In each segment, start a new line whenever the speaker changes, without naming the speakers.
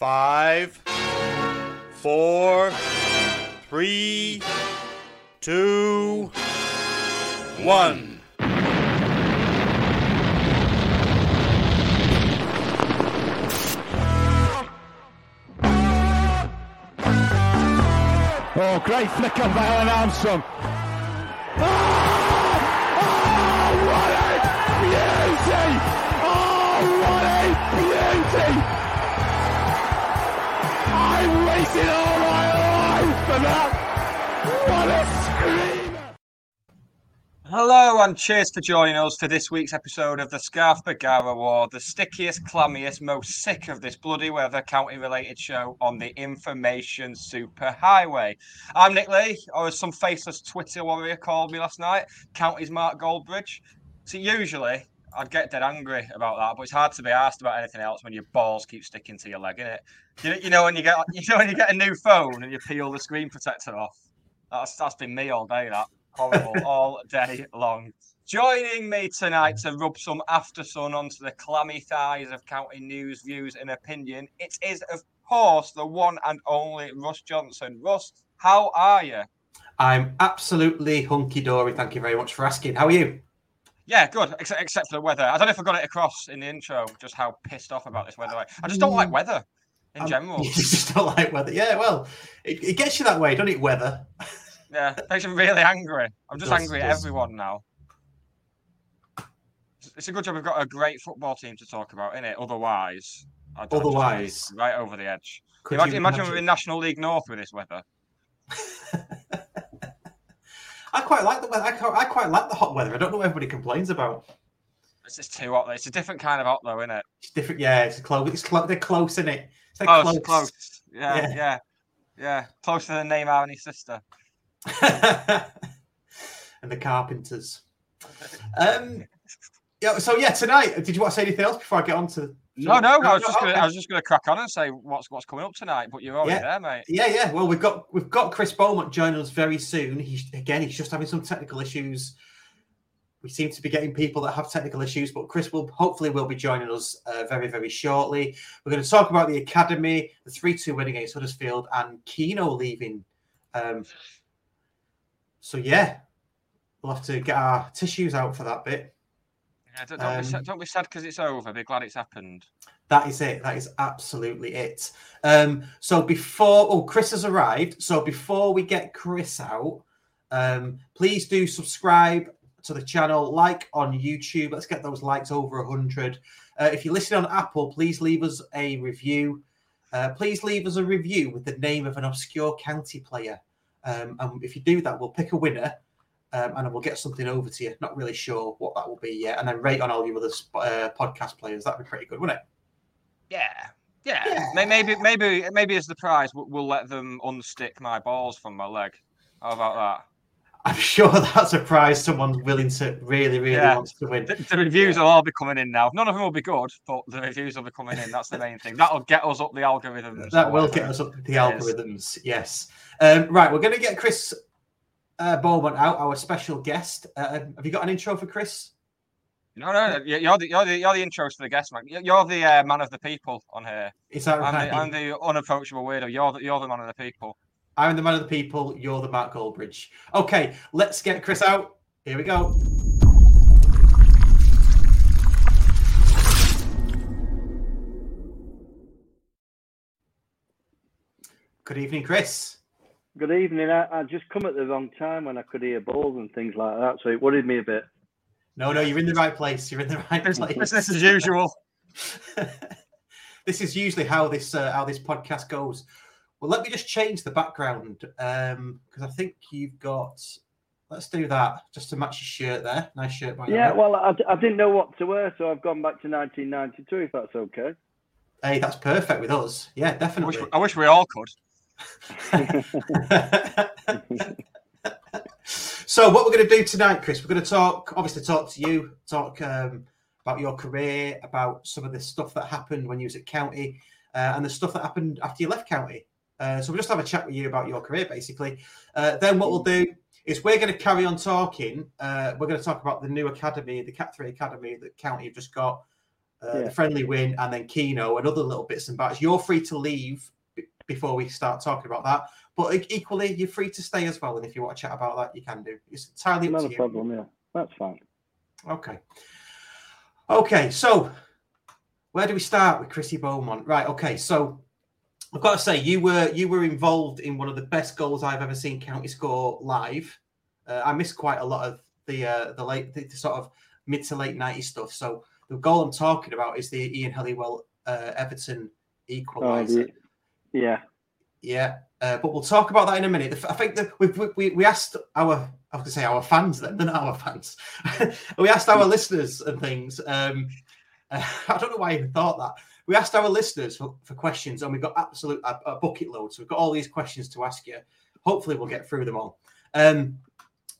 Five, four, three, two, one.
Oh, great flick on by Alun Armstrong. Oh, I'm waiting all my life for that. What a screamer!
Hello and cheers for joining us for this week's episode of the Scarf Bergara Wore, the stickiest, clammiest, most sick of this bloody weather county related show on the information superhighway. I'm Nick Lee, or as some faceless Twitter warrior called me last night, County's Mark Goldbridge. So usually I'd get dead angry about that, but it's hard to be asked about anything else when your balls keep sticking to your leg, innit? You know, you know when you get you know when you get a new phone and you peel the screen protector off. That's that's been me all day. That horrible all day long. Joining me tonight to rub some after sun onto the clammy thighs of county news, views, and opinion. It is, of course, the one and only Russ Johnson. Russ, how are you?
I'm absolutely hunky dory. Thank you very much for asking. How are you?
Yeah, good. Except, except for the weather. I don't know if I got it across in the intro, just how pissed off about this weather. I, I just don't like weather in
Um,
general.
You just don't like weather. Yeah, well, it, it gets you that way, do not it? Weather.
Yeah, it makes me really angry. I'm just
Does,
angry at everyone now. It's- a good job we've got a great football team to talk about, innit? Otherwise, I'd, I'd
Otherwise.
right over the edge.
Could
imagine,
you
imagine we're in National League North with this weather.
I quite like the weather. I quite, like the hot weather. I don't know what everybody complains about.
It's just too hot. though. It's a different kind of hot, though, isn't it?
It's different. Yeah, it's close. It's close. They're close, isn't it? They're
Close,
close.
close. Yeah,
Yeah.
yeah, yeah, Closer than Neymar and his sister.
and the Carpenters. Um. Yeah. So yeah, tonight. Did you want to say anything else before I get on to?
No, no, I was just gonna. I was just gonna crack on and say what's what's coming up tonight, but you're already
Yeah.
there, mate.
Yeah, yeah. Well, we've got we've got Chris Beaumont joining us very soon. He's again, he's just having some technical issues. We seem to be getting people that have technical issues, but Chris will hopefully will be joining us uh, very very shortly. We're going to talk about the academy, the three-two win against Huddersfield, and Keno leaving. Um, so yeah, we'll have to get our tissues out for that bit.
Yeah, don't, don't, be,
Um,
sad- don't be sad because it's over. Be glad it's happened.
That is it. That is absolutely it. Um, so before oh Chris has arrived. So before we get Chris out, um, please do subscribe to the channel, like on YouTube. Let's get those likes over hundred. Uh, if you're listening on Apple, please leave us a review. Uh, please leave us a review with the name of an obscure county player. Um, and if you do that, we'll pick a winner. Um, and we'll get something over to you. Not really sure what that will be yet. And then rate on all your other sp- uh, podcast players. That'd be pretty good, wouldn't it?
Yeah. Yeah.
Yeah.
Maybe, maybe, maybe as the prize, we'll, let them unstick my balls from my leg. How about that?
I'm sure that's a prize someone's willing to really, really
Yeah.
wants to win.
The, the reviews will all be coming in now. None of them will be good, but the reviews will be coming in. That's the main thing. That'll get us up the algorithms.
That will get us up the algorithms. Yes. Um, right, we're going to get Chris uh, Beaumont out, our special guest. Uh, have you got an intro for Chris?
No, no, no, you're the you're the you're the intros for the guest, man. You're the uh, man of the people on here.
That
I'm
right?
the, I'm the unapproachable weirdo. You're the you're the man of the people.
I'm the man of the people. You're the Mark Goldbridge. Okay, let's get Chris out. Here we go. Good evening, Chris.
Good evening. I, I just come at the wrong time when I could hear balls and things like that, so it worried me a bit.
No, no, you're in the right place. You're in the right place.
Business as usual.
this is usually how this uh, how this podcast goes. Well, let me just change the background because I think you've got. Let's do that just to match your shirt there. Nice shirt, by
Yeah,
way.
well, I, I didn't know what to wear, so I've gone back to 1992, if that's okay.
Hey, that's perfect with us. Yeah,
I wish,
definitely.
I wish we all could.
So what we're going to do tonight, Chris, we're going to talk, obviously, talk to you, talk um, about your career, about some of the stuff that happened when you was at county, uh, and the stuff that happened after you left county. Uh, so we'll just have a chat with you about your career, basically. Uh, then what we'll do is we're going to carry on talking. Uh, we're going to talk about the new academy, the Cat Three Academy that county have just got. Uh,
Yeah.
The friendly win, and then Keno, and other little bits and bats. You're free to leave before we start talking about that. But equally, you're free to stay as well. And if you want to chat about that, you can do. It's entirely up
Not
to
a
you.
problem, yeah. That's fine.
Okay. Okay, so where do we start with Chrissy Beaumont? Right. Okay, so I've got to say you were you were involved in one of the best goals I've ever seen County score live. Uh, I missed quite a lot of the uh, the late the, the sort of mid to late 90s stuff. So the goal I'm talking about is the Ian Halliwell uh, Everton
Oh,
equaliser.
the- yeah.
Yeah, uh, but we'll talk about that in a minute. I think that we, we, we asked our, I was going to say our fans then, they're not our fans. we asked our listeners and things. Um, uh, I don't know why I even thought that. We asked our listeners for, for questions and we got absolute a, a bucket load. So we've got all these questions to ask you. Hopefully, we'll get through them all. Um,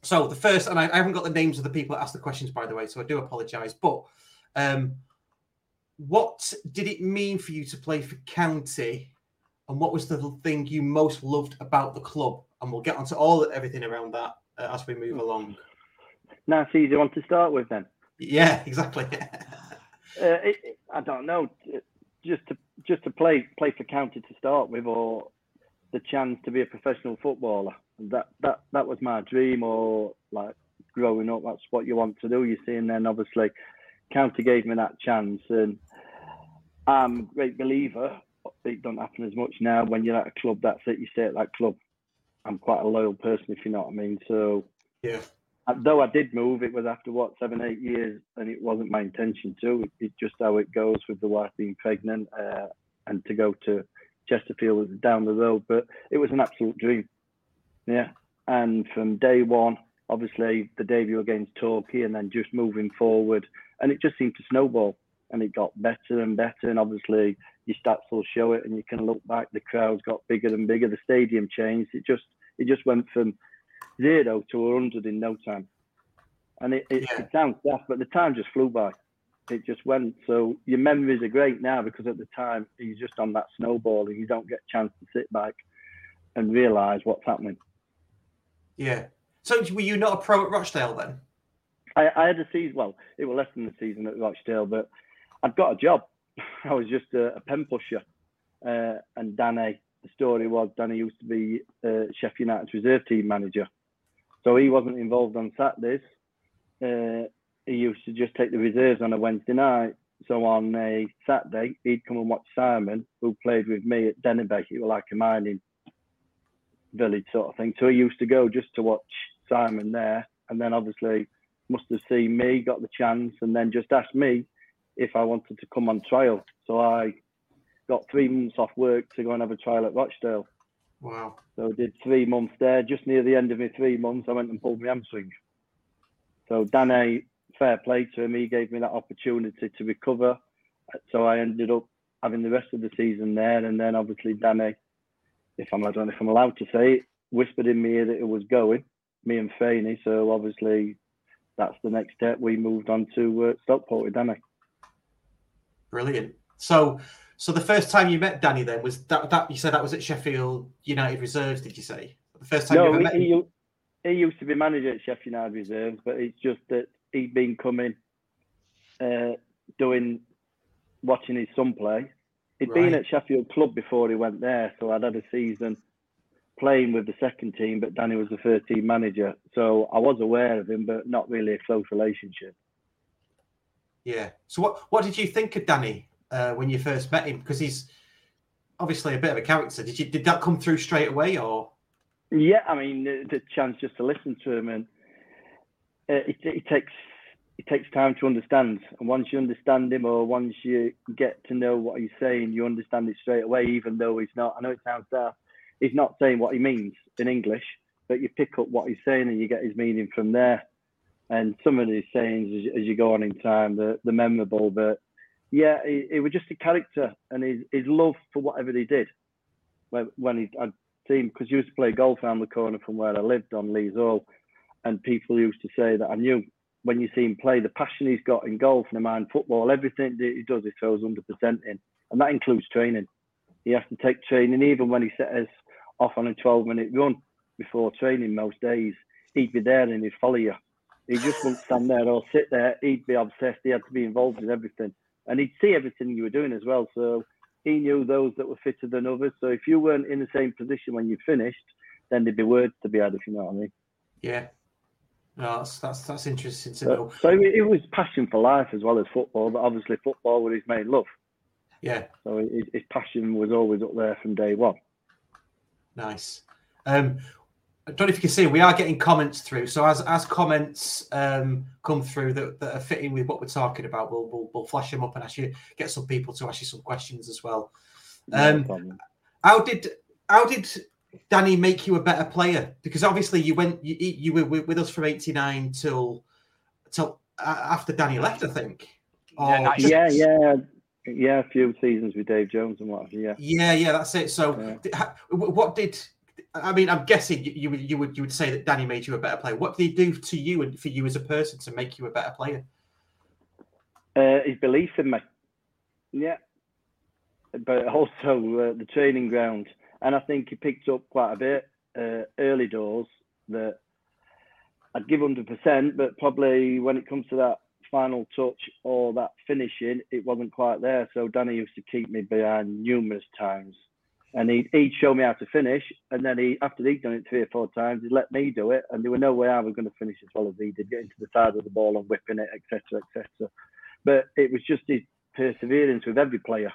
so the first, and I, I haven't got the names of the people that asked the questions, by the way, so I do apologise. But um, what did it mean for you to play for County? And what was the thing you most loved about the club? And we'll get onto all everything around that uh, as we move along.
Nice, easy one to start with then.
Yeah, exactly.
Uh, it, it- I don't know, just to just to play play for county to start with, or the chance to be a professional footballer. That that that was my dream, or like growing up, that's what you want to do. You see, and then obviously, county gave me that chance, and I'm a great believer. It don't happen as much now when you're at a club. That's it. You stay at that club. I'm quite a loyal person, if you know what I mean. So
yeah,
though I did move, it was after what seven, eight years, and it wasn't my intention to. It, it's just how it goes with the wife being pregnant, uh, and to go to Chesterfield was down the road, but it was an absolute dream. Yeah, and from day one, obviously the debut against Torquay, and then just moving forward, and it just seemed to snowball, and it got better and better, and obviously your stats will show it, and you can look back. The crowds got bigger and bigger. The stadium changed. It just it just went from zero to 100 in no time. And it, it,
Yeah.
it sounds daft, but the time just flew by. It just went. So your memories are great now because at the time you're just on that snowball and you don't get a chance to sit back and realise what's happening.
yeah. So were you not a pro at Rochdale then?
I, I had a season, well, it was less than a season at Rochdale, but I'd got a job. I was just a, a pen pusher. Uh, and Danny, the story was Danny used to be uh, Sheffield United's reserve team manager. So he wasn't involved on Saturdays. Uh, he used to just take the reserves on a Wednesday night. So on a Saturday, he'd come and watch Simon, who played with me at Denaby. It was like a mining village sort of thing. So he used to go just to watch Simon there. And then obviously must have seen me, got the chance, and then just asked me if I wanted to come on trial. So I got three months off work to go and have a trial at Rochdale.
Wow.
So I did three months there. Just near the end of my three months, I went and pulled my hamstring. So Danny, fair play to him, he gave me that opportunity to recover. So I ended up having the rest of the season there, and then obviously Danny, if I'm I don't know if I'm allowed to say it, whispered in my ear that it was going, me and Faney. So obviously that's the next step. We moved on to uh, Stockport with Danny.
Brilliant. So so the first time you met Danny then was that that you said that was at Sheffield United Reserves, did you say? The first time you ever met
he,
him?
he used to be manager at Sheffield United Reserves, but it's just that he'd been coming, uh, doing, watching his son play. he had been at Sheffield Club before he went there, so I'd had a season playing with the second team, but Danny was the third team manager. So I was aware of him, but not really a close relationship.
Yeah. So what what did you think of Danny uh, when you first met him? Because he's obviously a bit of a character. Did you did that come through straight away or
Yeah, I mean the, the chance just to listen to him, and uh, it, it takes it takes time to understand. And once you understand him, or once you get to know what he's saying, you understand it straight away. Even though he's not, I know it sounds daft, he's not saying what he means in English, but you pick up what he's saying and you get his meaning from there. And some of these sayings, as, as you go on in time, they're, they're memorable. But yeah, he, he was just a character, and his his love for whatever he did. When, when he, I'd seen because he used to play golf around the corner from where I lived on Lees Hall, and people used to say that I knew when you see him play the passion he's got in golf and in mind football, everything that he does, he throws 100% in, and that includes training. He has to take training even when he set us off on a 12 minute run before training most days. He'd be there and he'd follow you. He just wouldn't stand there or sit there. He'd be obsessed. He had to be involved in everything. And he'd see everything you were doing as well. So he knew those that were fitter than others. So if you weren't in the same position when you finished, then there'd be words to be had, if you know what I mean.
Yeah. No, that's that's that's interesting to
So,
know.
so it was passion for life as well as football, but obviously football was his main love.
Yeah,
So his, his passion was always up there from day one.
nice. Um, I don't know if you can see, we are getting comments through. So as as comments um, come through that, that are fitting with what we're talking about, we'll, we'll we'll flash them up and actually get some people to ask you some questions as well. Um,
problem.
How did how did Danny make you a better player? Because obviously you went you, you were with with us from eighty nine till till uh, after Danny left, I think.
Yeah,
Or-
nice.
Yeah, yeah, yeah. A few seasons with Dave Jones and what have you. Yeah.
Yeah, yeah, that's it. So,
Yeah.
d- ha- what did I mean? I'm guessing you, you would you would you would say that Danny made you a better player. What did he do to you and for you as a person to make you a better player?
Uh, his belief in me. Yeah. But also uh, the training ground. And I think he picked up quite a bit uh, early doors that I'd give 100%, but probably when it comes to that final touch or that finishing, it wasn't quite there. So Danny used to keep me behind numerous times. And he'd, he'd show me how to finish. And then he, after he'd done it three or four times, he'd let me do it. And there was no way I was going to finish as well as he did, getting to the side of the ball and whipping it, etc., etc. But it was just his perseverance with every player.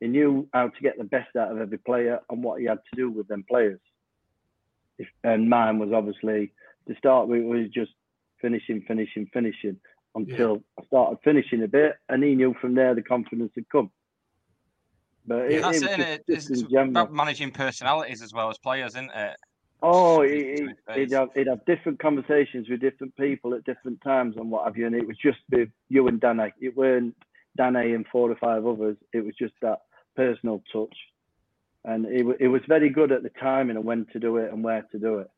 He knew how to get the best out of every player and what he had to do with them players. If, and mine was obviously to start with was just finishing, finishing, finishing until I started finishing a bit, and he knew from there the confidence had come. But
Yeah,
it,
that's
it
it.
was
It's, it's about managing personalities as well as players, isn't it?
Oh,
Speak
he,
to
he,
his face.
he'd, have, he'd have different conversations with different people at different times and what have you. And it was just with you and Danny. It weren't Danny and four or five others. It was just that personal touch. And it, it was very good at the timing and when to do it and where to do it.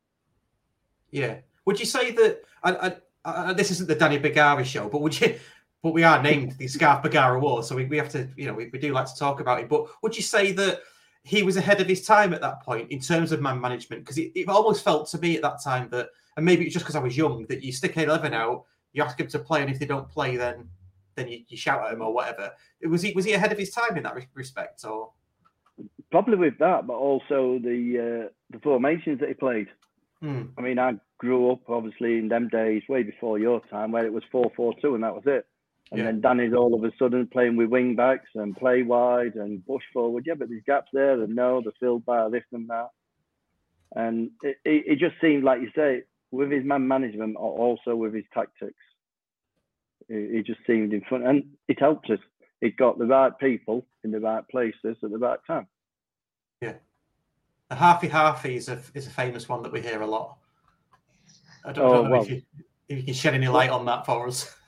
Yeah. Would you say that? I, I, I, this isn't the Danny Bergara show, but would you? But we are named the Scarf Bergara Wore, so we, we have to, you know, we, we do like to talk about it. But would you say that he was ahead of his time at that point in terms of man management? Because it, it almost felt to me at that time that, and maybe it's just because I was young, that you stick an eleven out, you ask him to play, and if they don't play, then then you, you shout at him or whatever. Was he was he ahead of his time in that respect, or?
Probably with that, but also the uh, the formations that he played.
Hmm.
I mean, I grew up obviously in them days, way before your time, where it was four four two, and that was it. And
Yeah.
then Danny's all of a sudden playing with wing backs and play wide and push forward. Yeah, but there's gaps there, and no, they're filled by this and that. And it, it, it just seemed like you say, with his man management, or also with his tactics, it, it just seemed in front, and it helped us. It got the right people in the right places at the right time. Yeah.
The halfy halfy is a is a famous one that we hear a lot. I don't, I
Oh,
don't know
well.
if, you, if you can shed any light on that for us.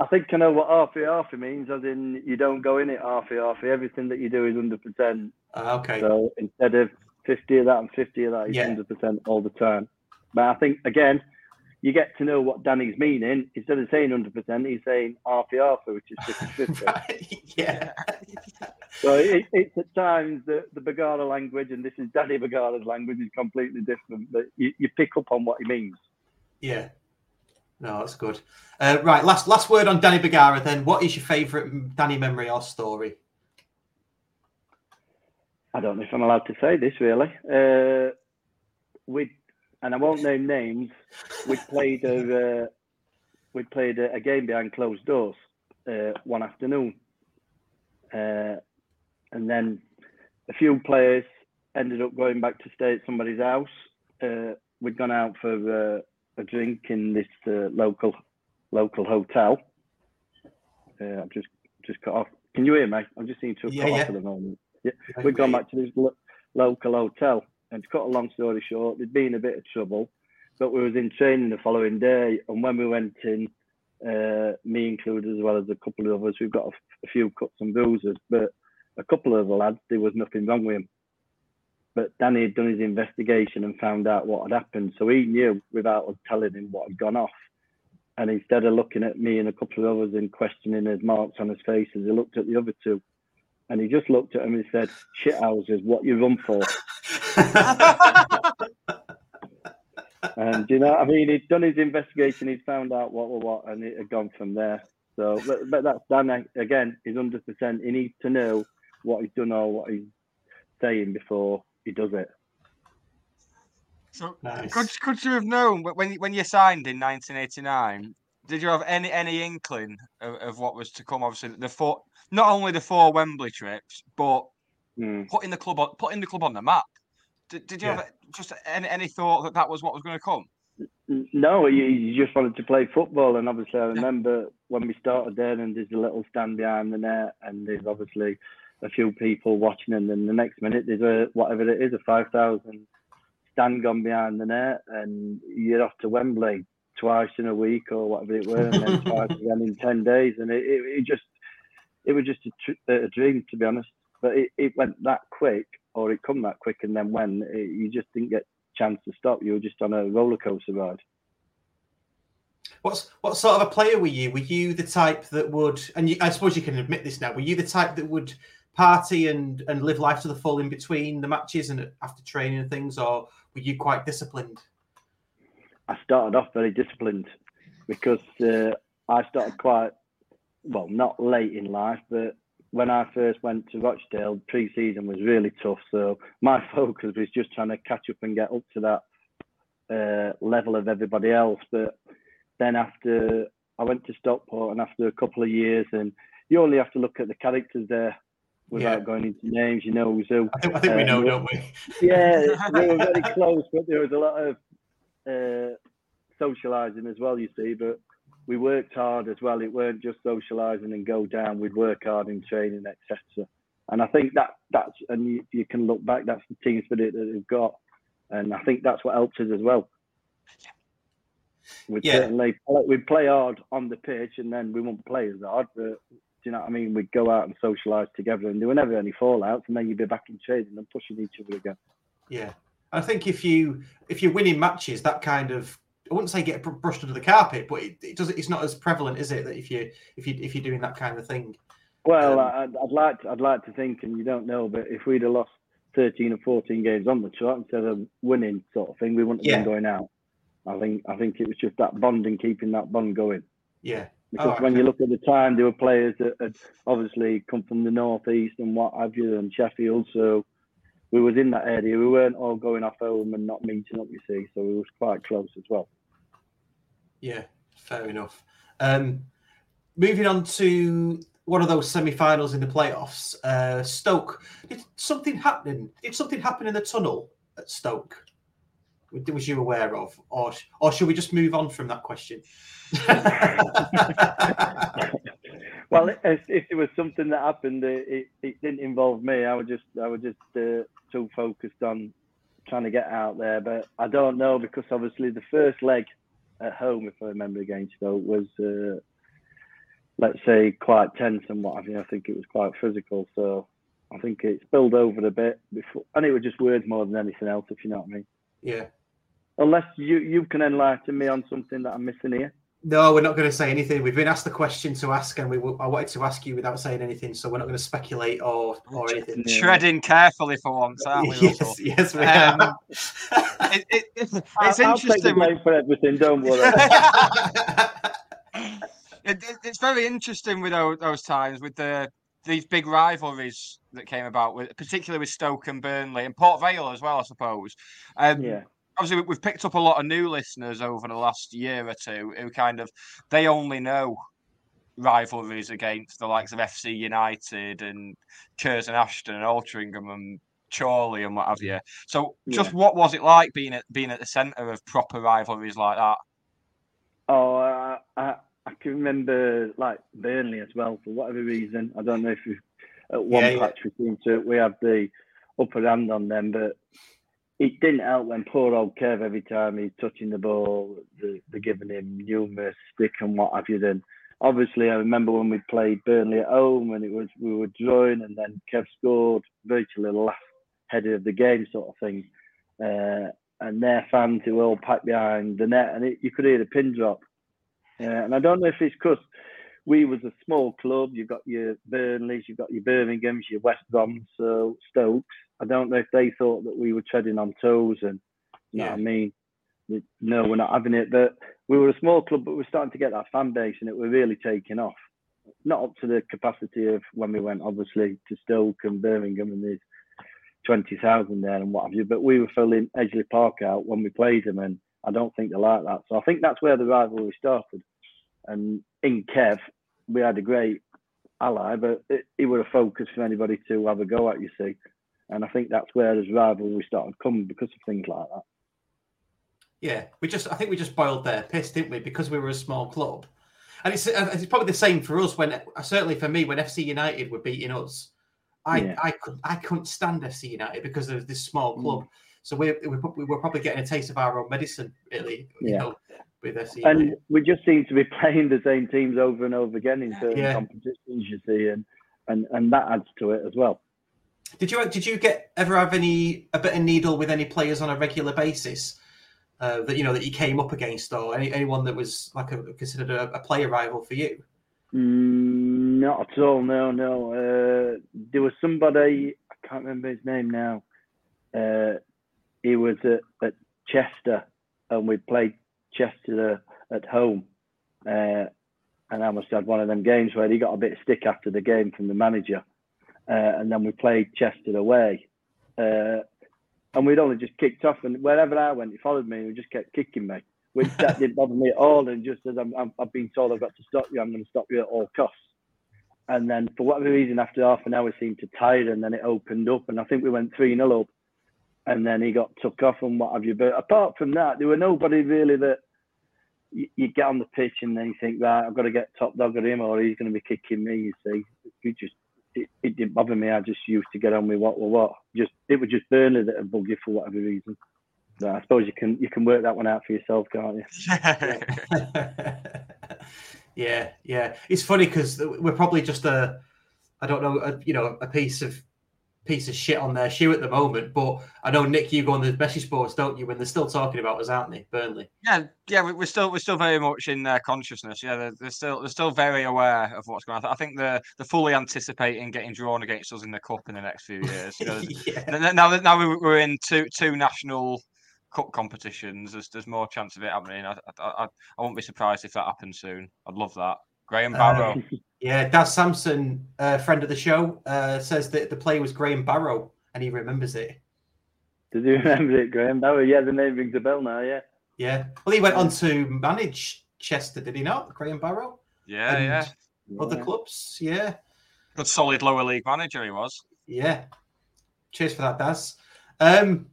I think I know what halfy halfy means, as in you don't go in it halfy halfy. Everything that you do is hundred percent.
Uh, okay.
So instead of fifty of that and fifty of that, it's
Yeah.
hundred percent all the time. But I think again, you get to know what Danny's meaning. Instead of saying hundred percent, he's saying halfy halfy, which is 50-50.
right. Yeah.
So it, it's at times the the Bergara language, and this is Danny Bergara's language, is completely different. But you, you pick up on what he means.
Yeah. No, that's good. Uh, right. Last last word on Danny Bergara. Then, what is your favourite Danny memory or story?
I don't know if I'm allowed to say this really. Uh, we and I won't name names. We played a uh, we played a, a game behind closed doors uh, one afternoon, uh, and then a few players ended up going back to stay at somebody's house, uh, we'd gone out for a drink in this uh, local local hotel. Uh, I've just just cut off. Can you hear me? I'm just seem to have
Yeah,
cut
yeah.
off at the moment. Yeah, we'd gone back to this lo- local hotel, and to cut a long story short, there'd been a bit of trouble, but we was in training the following day, and when we went in, uh, me included as well as a couple of others, we've got a, f- a few cuts and bruises, but a couple of the lads, there was nothing wrong with them. But Danny had done his investigation and found out what had happened, so he knew without us telling him what had gone off. And instead of looking at me and a couple of others and questioning his marks on his faces, he looked at the other two, and he just looked at him and said, "Shit houses, what you run for?" And you know, I mean, he'd done his investigation, he'd found out what was what, and it had gone from there. So, but, but that's Dan again. He's hundred percent. He needs to know what he's done or what he's saying before he does it.
So
Nice.
could could you have known when you- when you signed in 1989? Did you have any any inkling of, of what was to come? Obviously, the four not only the four Wembley trips, but
Hmm.
putting the club on putting the club on the map. Did, did you
Yeah.
have just any any thought that that was what was going to come?
No, you, he just wanted to play football, and obviously, I remember when we started there, and there's a little stand behind the net, and there's obviously a few people watching, and then the next minute there's a whatever it is, a five thousand stand gone behind the net, and you're off to Wembley twice in a week or whatever it were, and then twice again in ten days, and it, it, it just it was just a, tr- a dream to be honest. But it, it went that quick, or it come that quick, and then when it, you just didn't get chance to stop. You were just on a roller coaster ride.
What's what sort of a player were you? Were you the type that would, and you, I suppose you can admit this now. Were you the type that would party and and live life to the full in between the matches and after training and things, or were you quite disciplined?
I started off very disciplined because uh, I started quite well, not late in life, but when I first went to Rochdale, pre-season was really tough. So my focus was just trying to catch up and get up to that uh, level of everybody else. But then after I went to Stockport, and after a couple of years, and you only have to look at the characters there without
Yeah.
going into names. You know who.
I think I think we
Uh,
know, don't we?
Yeah, we were very close, but there was a lot of uh, socialising as well, you see. But we worked hard as well. It weren't just socialising and go down. We'd work hard in training, etc. And I think that that's and you, you can look back. That's the team spirit that they've got, and I think that's what helps us as well. We'd
Yeah.
certainly we'd play hard on the pitch, and then we won't play as hard. But do you know what I mean? We'd go out and socialise together, and there were never any fallouts, and then you'd be back in training and pushing each other again.
Yeah, I think if you if you're winning matches, that kind of I wouldn't say get brushed under the carpet, but it, it does. It's not as prevalent, is it? That if you if you if you're doing that kind of thing.
Well,
Um,
I'd, I'd like to, I'd like to think, and you don't know, but if we'd have lost 13 or 14 games on the trot instead of winning, sort of thing, we wouldn't have
Yeah.
been going out. I think I think it was just that bond and keeping that bond going.
Yeah.
Because
Oh,
when you look at the time, there were players that had obviously come from the northeast and what have you, and Sheffield. So we was in that area. We weren't all going off home and not meeting up. You see, so we was quite close as well.
Yeah, fair enough. Um, moving on to one of those semi-finals in the playoffs, uh, Stoke. Did something happen? Did something happen in the tunnel at Stoke? Was you aware of, or or should we just move on from that question?
Well, if, if it was something that happened, it, it, didn't involve me. I was just I was just uh, too focused on trying to get out there. But I don't know because obviously the first leg at home, if I remember against Stoke, was uh, let's say quite tense and what have you. I think it was quite physical. So I think it spilled over a bit before, and it was just words more than anything else, if you know what I mean.
yeah.
Unless you you can enlighten me on something that I'm missing here.
No, we're not going to say anything. We've been asked the question to ask, and we w- I wanted to ask you without saying anything, so we're not going to speculate or or anything.
Yeah.
Treading carefully for once, aren't we? Russell?
yes, yes, we
Um,
are.
It, it, it's
I'll-
it's
I'll take
interesting. with-
for everything. Don't worry.
it, it- it's very interesting with those, those times with the these big rivalries that came about, with particularly with Stoke and Burnley and Port Vale as well, I suppose. Um,
yeah.
Obviously, we- we've picked up a lot of new listeners over the last year or two who kind of they only know rivalries against the likes of FC United and Curzon Ashton and Altrincham and Chorley and what have you. So, just what was it like being at being at the centre of proper rivalries like that?
Oh, I, I, I can remember like Burnley as well for whatever reason. I don't know if we at one
Yeah, yeah.
patch we seem to we have the upper hand on them, but it didn't help when poor old Kev every time he's touching the ball, they're giving him numerous stick and what have you. Then obviously I remember when we played Burnley at home and it was we were drawing and then Kev scored virtually the last header of the game sort of thing. Uh, and their fans who were all packed behind the net and it, you could hear the pin drop. Uh, and I don't know if it's because we was a small club. You've got your Burnleys, you've got your Birminghams, your West Broms, so Stokes. I don't know if they thought that we were treading on toes and you know
Yeah.
what I mean. No, we're not having it. But we were a small club, but we're starting to get that fan base, and it was really taking off. Not up to the capacity of when we went, obviously, to Stoke and Birmingham, and there's twenty thousand there and what have you. But we were filling Edgeley Park out when we played them, and I don't think they like that. So I think that's where the rivalry started. And in Kev, we had a great ally, but it, it was a focus for anybody to have a go at, you see. And I think that's where his rivalry started coming because of things like that.
Yeah, we just I think we just boiled their piss, didn't we? Because we were a small club, and it's it's probably the same for us. When certainly for me, when FC United were beating us, I
Yeah.
I could I couldn't stand FC United because of this small
Mm.
club. So we we we were probably getting a taste of our own medicine, really. You
Yeah.
know, with FC
And
United.
we just seem to be playing the same teams over and over again in certain
Yeah.
competitions, you see, and, and, and that adds to it as well.
Did you did you get ever have any a bit of needle with any players on a regular basis uh, that you know that you came up against, or any, anyone that was like a, considered a, a player rival for you?
Mm, not at all. No, no. Uh, there was somebody I can't remember his name now. Uh, he was at, at Chester, and we played Chester at home. Uh, and I must have had one of them games where he got a bit of stick after the game from the manager. Uh, and then we played Chester away. Uh, and we'd only just kicked off, and wherever I went, he followed me and he just kept kicking me, which that didn't bother me at all. And just as I'm, I'm, I've been told I've got to stop you, I'm going to stop you at all costs. And then for whatever reason, after half an hour, seemed to tire, and then it opened up, and I think we went three 0 up, and then he got took off and what have you. But apart from that, there were nobody really that you, you get on the pitch and then you think, right, I've got to get top dog at him, or he's going to be kicking me. You see, you just it, it didn't bother me. I just used to get on with what was what. Just it was just Burnley that had bugged you for whatever reason. But I suppose you can you can work that one out for yourself, can't you?
yeah, yeah. It's funny because we're probably just a, I don't know, a, you know, a piece of piece of shit on their shoe at the moment. But I know Nick, you go on the message boards, don't you? When they're still talking about us, aren't they, Burnley?
Yeah, yeah, we- we're still we're still very much in their consciousness. Yeah, they're, they're still they're still very aware of what's going on. I think they're they're fully anticipating getting drawn against us in the cup in the next few years.
Yeah.
Now that now we- we're in two two national cup competitions, there's there's more chance of it happening. I I, I, I won't be surprised if that happens soon. I'd love that. Graham Barrow.
Um, yeah, Daz Sampson, uh, friend of the show, uh, says that the play was Graham Barrow, and he remembers it.
Did you remember it, Graham? That was, yeah, the name rings a bell now. Yeah.
Yeah. Well, he went on to manage Chester, did he not? Graham Barrow,
yeah,
and
yeah.
other
Yeah.
clubs. Yeah.
Good solid lower league manager he was.
Yeah. Cheers for that, Daz. Um,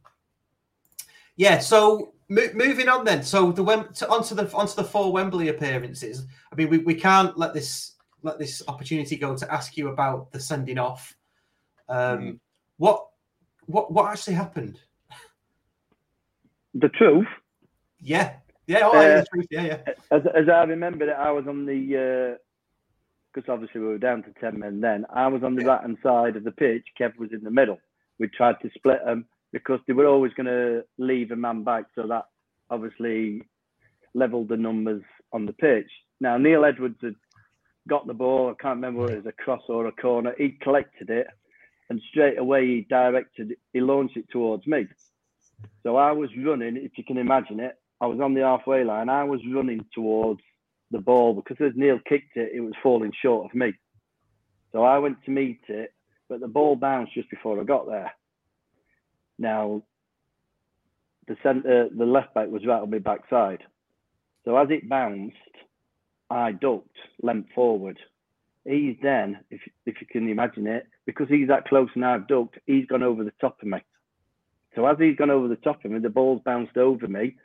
yeah. So mo- moving on then. So the Wem- to, onto the onto the four Wembley appearances. I mean, we, we can't let this let this opportunity go to ask you about the sending off. Um, What what what actually happened?
The truth,
Yeah. Yeah. Oh,
Uh,
truth. Yeah. Yeah.
as, as I remember it, I was on the because obviously we were down to ten men then. I was on the right hand side of the pitch. Kev was in the middle. We tried to split them because they were always going to leave a man back, so that obviously leveled the numbers on the pitch. Now Neil Edwards had got the ball. I can't remember whether it was a cross or a corner. He collected it, and straight away he directed. He launched it towards me. So I was running, if you can imagine it. I was on the halfway line. I was running towards the ball because as Neil kicked it, it was falling short of me. So I went to meet it, but the ball bounced just before I got there. Now, the centre, the left back was right on my backside. So as it bounced, I ducked, leant forward. He's then, if if you can imagine it, because he's that close and I've ducked, he's gone over the top of me. So as he's gone over the top of me, the ball's bounced over me.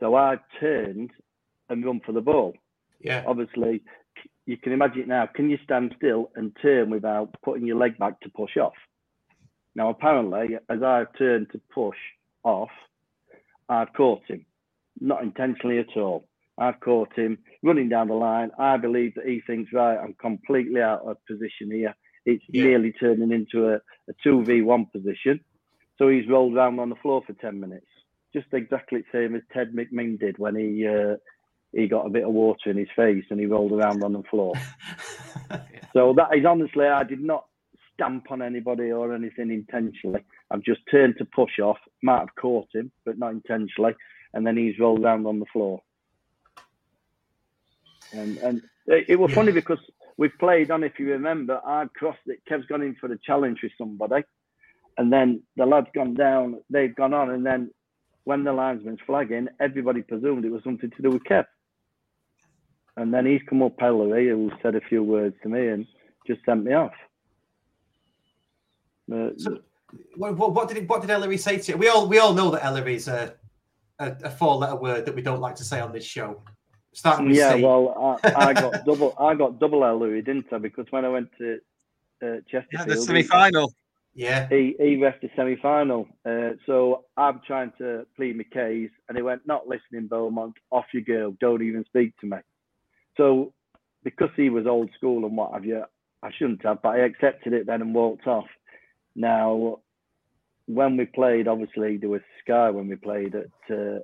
So I've turned and run for the ball.
Yeah.
Obviously, you can imagine it now. Can you stand still and turn without putting your leg back to push off? Now, apparently, as I've turned to push off, I've caught him. Not intentionally at all. I've caught him running down the line. I believe that he thinks, right, I'm completely out of position here. It's
Yeah.
nearly turning into a, a 2v1 position. So he's rolled around on the floor for 10 minutes. Just exactly the same as Ted McMinn did when he uh, he got a bit of water in his face and he rolled around on the floor. So that is honestly, I did not stamp on anybody or anything intentionally. I've just turned to push off, might have caught him, but not intentionally, and then he's rolled around on the floor. And and it, it was funny because we've played on, if you remember, I've crossed it. Kev's gone in for the challenge with somebody, and then the lad's gone down. They've gone on, and then when the linesman's flagging, everybody presumed it was something to do with Kev. And then he's come up Elleray, who said a few words to me and just sent me off.
So, what, what, what did what did Elleray say to you? We all we all know that Elleray's a, a, a four letter word that we don't like to say on this show. Starting with
yeah,
C.
well, I, I got double. I got double Elleray, didn't I? Because when I went to uh, Chesterfield,
Yeah, the semi final.
yeah,
he he ref the semi final. Uh, so I'm trying to plead my case, and he went, "Not listening, Beaumont. Off you go. Don't even speak to me." So because he was old school and what have you, I shouldn't have, but I accepted it then and walked off. Now, when we played, obviously there was Sky when we played at uh,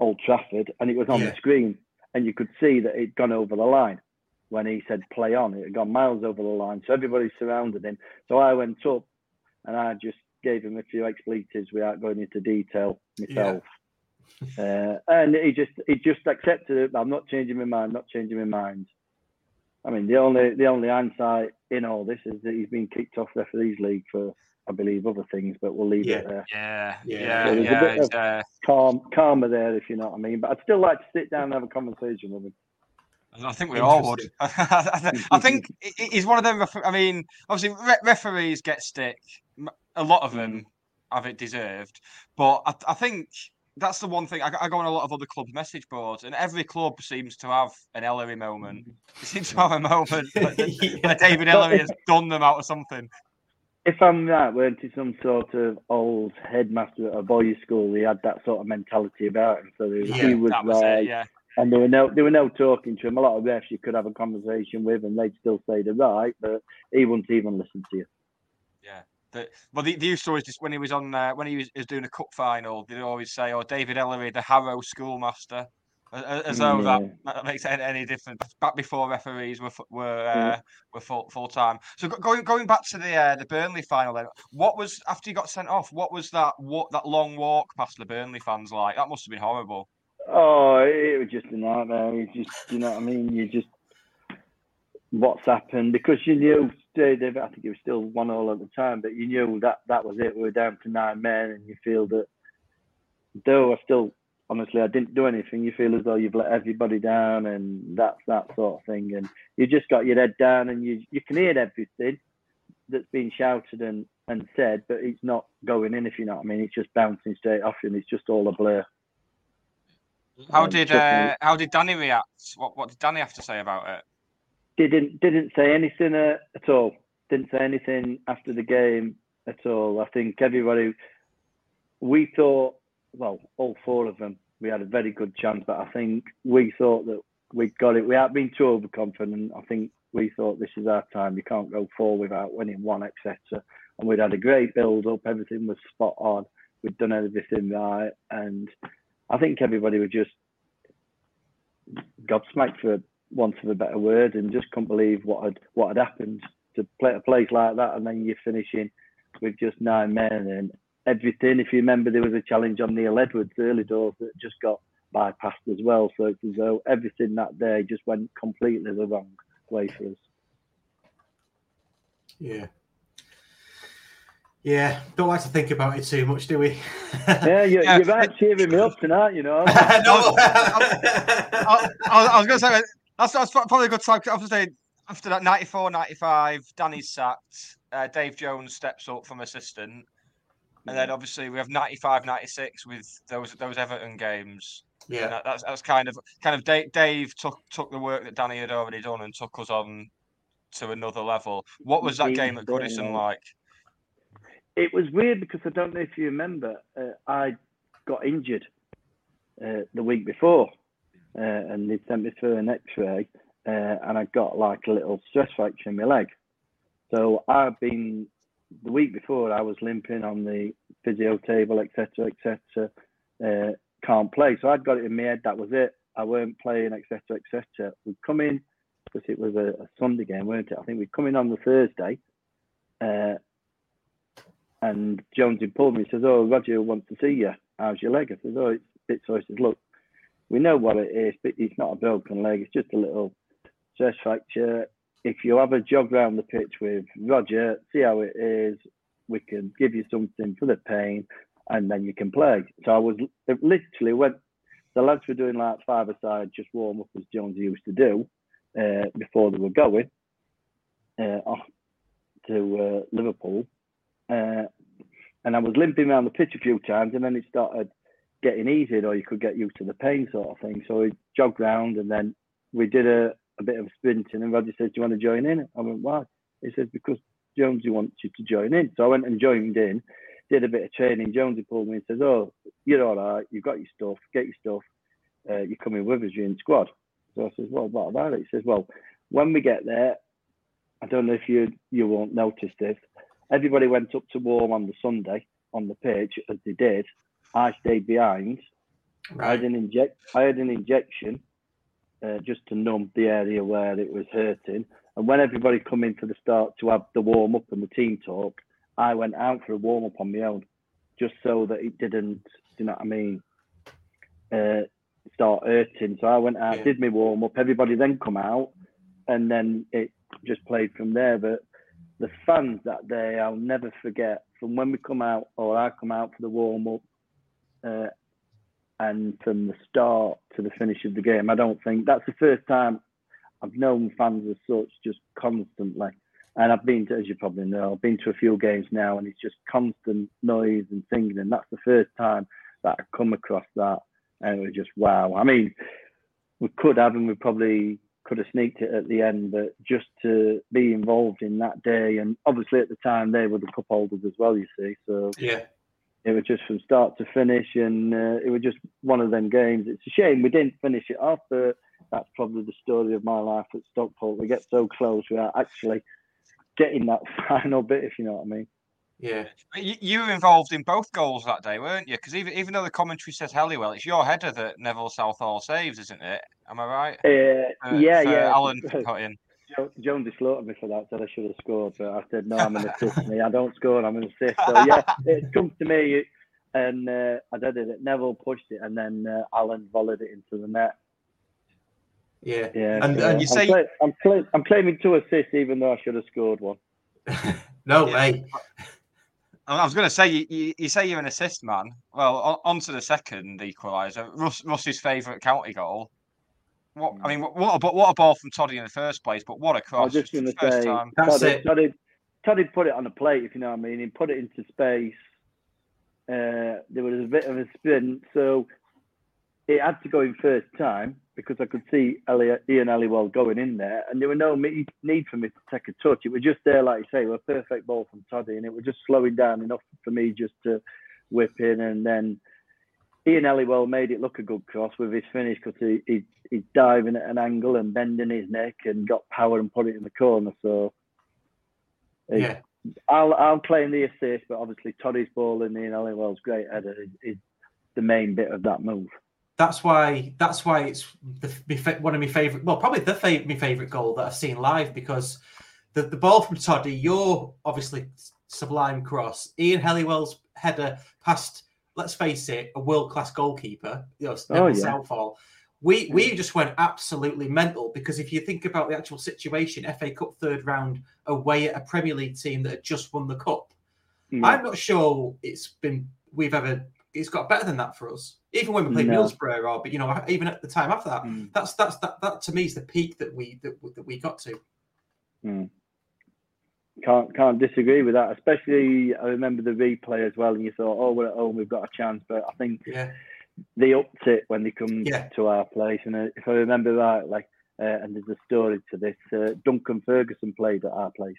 Old Trafford, and it was on
Yeah.
the screen, and you could see that it'd gone over the line when he said play on. It had gone miles over the line, so everybody surrounded him. So I went up and I just gave him a few expletives without going into detail myself. Uh, and he just he just accepted it. I'm not changing my mind. Not changing my mind. I mean, the only the only hindsight in all this is that he's been kicked off the referees league for I believe other things, but we'll leave
Yeah.
it there.
Yeah,
Yeah.
yeah,
There's a bit
it's,
of-
uh,
Calm, calmer there, if you know what I mean. But I'd still like to sit down and have a conversation with him.
I think we all would. I think he- he- he's one of them. I mean, obviously, re- referees get stick. A lot of them have it deserved, but I, I think that's the one thing. I, I go on a lot of other club message boards, and every club seems to have an Elleray moment. Mm. They seem to have a moment
Yeah.
David Elleray has done them out of something.
If I'm right, weren't he some sort of old headmaster at a boys' school? He had that sort of mentality about him. So he,
Yeah,
he was
was
like,
it. Yeah.
and there were no there were no talking to him. A lot of refs you could have a conversation with, and they'd still say they're right, but he wouldn't even listen to you.
Yeah. The, well, the, the used to always just when he was on uh, when he was, was doing a cup final, they'd always say, "Oh, David Elleray, the Harrow schoolmaster," as, though that,
Yeah.
that makes any, any difference. Back before referees were were uh,
Yeah.
were full full time. So going going back to the uh, the Burnley final, then, what was after you got sent off? What was that what that long walk past the Burnley fans like? That must have been horrible.
Oh, it was just a nightmare. You just, you know what I mean? You just, what's happened? Because you knew, they, I think it was still one all at the time, but you knew that that was it. We were down to nine men, and you feel that, though I still, honestly, I didn't do anything, you feel as though you've let everybody down, and that's that sort of thing. And you just got your head down, and you, you can hear everything that's being shouted and, and said, but it's not going in, if you know what I mean. It's just bouncing straight off you, and it's just all a blur.
How
Um,
did uh, how did Danny react? What what did Danny have to say about it?
Didn't didn't say anything uh, at all. Didn't say anything after the game at all. I think everybody we thought well, all four of them, we had a very good chance, but I think we thought that we got it. We had been too overconfident. I think we thought this is our time. You can't go four without winning one, etc. And we'd had a great build up. Everything was spot on. We'd done everything right, and I think everybody was just gobsmacked for want of a better word, and just couldn't believe what had what had happened to play a place like that, and then you're finishing with just nine men and everything. If you remember, there was a challenge on Neil Edwards early doors that just got bypassed as well. So it's as though everything that day just went completely the wrong way for us.
Yeah. Yeah, don't like to think about it too much, do we?
Yeah, you're,
Yeah.
you're right cheering me up tonight, you know.
no.
I, I, I was going to say that's, that's probably a good time. Was after that 94 95 danny's sacked uh, dave jones steps up from assistant. And then obviously we have 95 96 with those those everton games.
Yeah.
that, that's, that's kind of kind of dave, dave took took the work that danny had already done and took us on to another level. What was that game at goodison like?
It was weird because I don't know if you remember, uh, I got injured uh, the week before, uh, and they sent me through an X-ray, uh, and I got like a little stress fracture in my leg. So I've been the week before I was limping on the physio table, etc., etc. Uh, can't play, so I'd got it in my head that was it. I weren't playing, etc., etc. We'd come in because it was a, a Sunday game, weren't it? I think we'd come in on the Thursday. Uh, and Jonesy pulled me. He says, "Oh, Roger wants to see you. How's your leg?" I says, "Oh, it's a bit sore." He says, "Look, we know what it is, but it's not a broken leg. It's just a little stress fracture. If you have a jog round the pitch with Roger, see how it is. We can give you something for the pain, and then you can play." So I was it literally went. The lads were doing like five aside, just warm up as Jonesy used to do uh, before they were going uh, off to uh, Liverpool. Uh, and I was limping around the pitch a few times, and then it started getting easier, or you could get used to the pain sort of thing. So we jogged round, and then we did a, a bit of sprinting. And Roger said, "Do you want to join in?" I went, "Why?" He said, "Because Jonesy wants you to join in." So I went and joined in, did a bit of training. Jonesy pulled me and says, "Oh, you're all right. You've got your stuff. Get your stuff. Uh, you're coming with us. You're in squad." So I says, "Well, what about it?" He says, "Well, when we get there, I don't know if you you won't notice this. Everybody went up to warm on the Sunday on the pitch as they did. I stayed behind. I had an inject. I had an injection uh, just to numb the area where it was hurting. And when everybody come in for the start to have the warm up and the team talk, I went out for a warm up on my own, just so that it didn't. You know what I mean? Uh, start hurting. So I went out,
Yeah.
did my warm up. Everybody then come out, and then it just played from there. But the fans that day, I'll never forget. From when we come out, or I come out for the warm up, uh, and from the start to the finish of the game, I don't think that's the first time I've known fans as such just constantly. And I've been to, as you probably know, I've been to a few games now, and it's just constant noise and singing, and that's the first time that I've come across that, and it was just wow. I mean, we could have, and we probably could have sneaked it at the end, but just to be involved in that day, and obviously at the time they were the cup holders as well, you see, so
Yeah.
It was just from start to finish, and uh, it was just one of them games. It's a shame we didn't finish it off, but that's probably the story of my life at Stockport. We get so close without actually getting that final bit, if you know what I mean.
Yeah.
you, you were involved in both goals that day weren't you because even, even though the commentary says Helliwell it's your header that Neville Southall saves isn't it am I right
Uh,
Uh,
yeah,
for
yeah.
Alun put in
Jo- Jonesy slaughtered me for that. Said I should have scored, but I said no. I'm an assist. me. I don't score. And I'm an assist. So yeah, it comes to me, and uh, I did it. Neville pushed it, and then uh, Alun volleyed it into the net.
Yeah.
Yeah,
And-
so
and
you
I'm,
say-
cla- I'm, cla- I'm claiming two assists, even though I should have scored one.
No,
Yeah.
mate.
I was going to say you, you, you say you're an assist man. Well, on, on to the second equaliser, Russ, Russ's favourite county goal. What I mean, what, what a what a ball from Toddy in the first place, but what a cross!
was just going to
First
say,
time.
That's
Toddy,
it.
Toddy, Toddy put it on a plate, if you know what I mean. He put it into space. Uh, there was a bit of a spin, so it had to go in first time because I could see Elliot, Ian Helliwell going in there, and there was no me- need for me to take a touch. It was just there, like you say, a perfect ball from Toddy, and it was just slowing down enough for me just to whip in, and then Ian Helliwell made it look a good cross with his finish because he, he he's diving at an angle and bending his neck and got power and put it in the corner. So it-
Yeah.
I'll I'll claim the assist, but obviously Toddy's ball and Ian Helliwell's great header is, is the main bit of that move.
That's why. That's why it's the, one of my favorite. Well, probably the fa- my favorite goal that I've seen live because the, the ball from Toddy, your obviously sublime cross, Ian Helliwell's header past. Let's face it, a world class goalkeeper. You know,
Oh, yeah.
Southall. We we just went absolutely mental because if you think about the actual situation, FA Cup third round away at a Premier League team that had just won the cup.
Yeah.
I'm not sure it's been we've ever it's got better than that for us. Even when we played
No.
Middlesbrough, or but you know, even at the time after that,
Mm.
that's that's that that to me is the peak that we that, that we got to.
Hmm. Can't can't disagree with that. Especially, I remember the replay as well, and you thought, "Oh, we're at home, we've got a chance." But I think
Yeah.
they upped it when they come
Yeah.
to our place. And uh, if I remember rightly, uh, and there's a story to this, uh, Duncan Ferguson played at our place.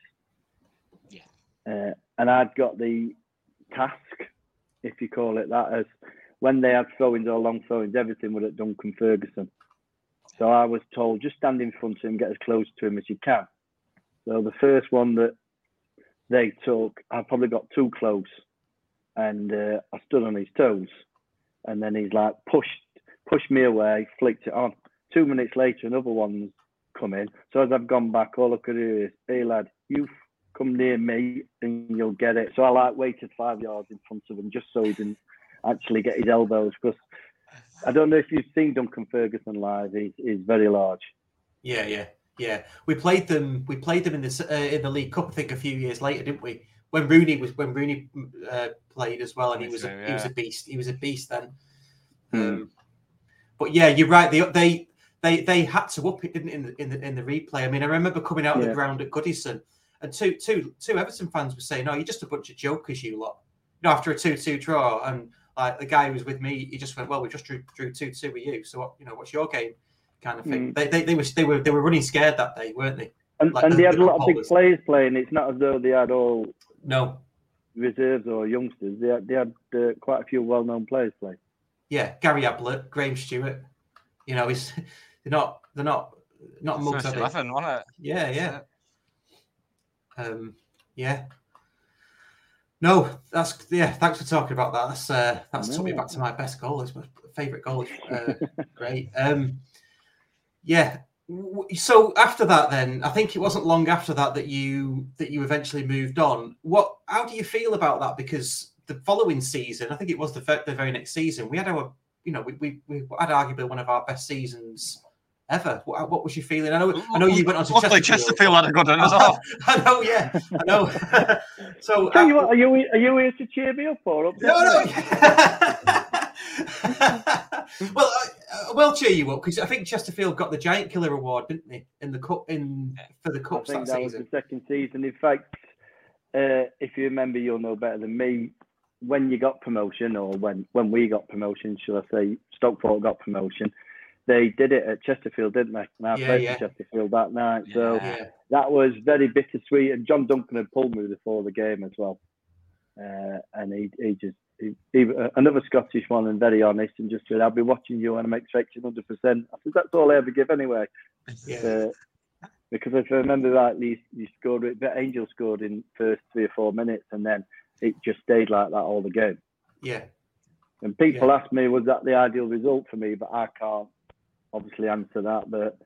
Yeah.
Uh, and I'd got the task, if you call it that, as when they had throw-ins or long throw-ins, everything was at Duncan Ferguson. So I was told, just stand in front of him, get as close to him as you can. So the first one that they took, I probably got too close, and uh, I stood on his toes, and then he's like pushed pushed me away, flicked it on. Two minutes later, another one's come in. So as I've gone back, all I could hear is, "Hey lad, you come near me and you'll get it." So I like waited five yards in front of him just so he didn't actually get his elbows because. I don't know if you've seen Duncan Ferguson live. He's, he's very large.
Yeah, yeah, yeah. We played them. We played them in the uh, in the League Cup. I think a few years later, didn't we? When Rooney was when Rooney uh, played as well, and he was a, he was a beast. He was a beast then. Um, but yeah, you're right. They they they they had to up it, didn't in the in the in the replay. I mean, I remember coming out of the ground at Goodison, and two two two Everton fans were saying, "No, you're just a bunch of jokers, you lot." You know, after a two two draw, and like the guy who was with me, he just went, "Well, we just drew drew two two with you. So what? You know, what's your game?" Kind of thing.
Mm.
They, they they were they were they were running scared that day, weren't they?
And,
Like
and
the-
they had
the
a lot of big players playing. It's not as though they had all
No,
reserves or youngsters. They had, they had uh, quite a few well-known players play.
yeah, Gary Ablett, Graham Stuart. You know, he's they're not they're not not mugs.
First
are they?
eleven, wasn't it?
Yeah, yeah. Um, yeah. No, that's yeah. Thanks for talking about that. That's uh, that's took me back to my best goal. It's my favourite goal. Uh, great. Um, yeah. So after that, then I think it wasn't long after that that you that you eventually moved on. What? How do you feel about that? Because the following season, I think it was the the very next season, we had our you know we we, we had arguably one of our best seasons ever. What, what was you feeling? I know I know you went on to
Luckily, Chesterfield had a good one as well.
I know, yeah, I know. so,
Tell you
uh,
are you are you here to cheer me up or up?
no, no. well, I, I will cheer you up because I think Chesterfield got the Giant Killer Award, didn't they, in the cup in for the
I
cups
think
that,
that was the second season. In fact, uh, if you remember, you'll know better than me. When you got promotion, or when when we got promotion, should I say, Stockport got promotion. They did it at Chesterfield, didn't they? And I
Yeah,
played
yeah.
for Chesterfield that night, so that was very bittersweet. And John Duncan had pulled me before the game as well, uh, and he he just uh, another Scottish one and very honest, and just said, "I'll be watching you and I'm expecting 100." percent I said, "That's all I ever give anyway."
yeah,
Uh, because if I remember rightly, you, you scored it, but Angell scored in first three or four minutes, and then it just stayed like that all the game.
yeah,
And people ask me, was that the ideal result for me? But I can't obviously answer that. But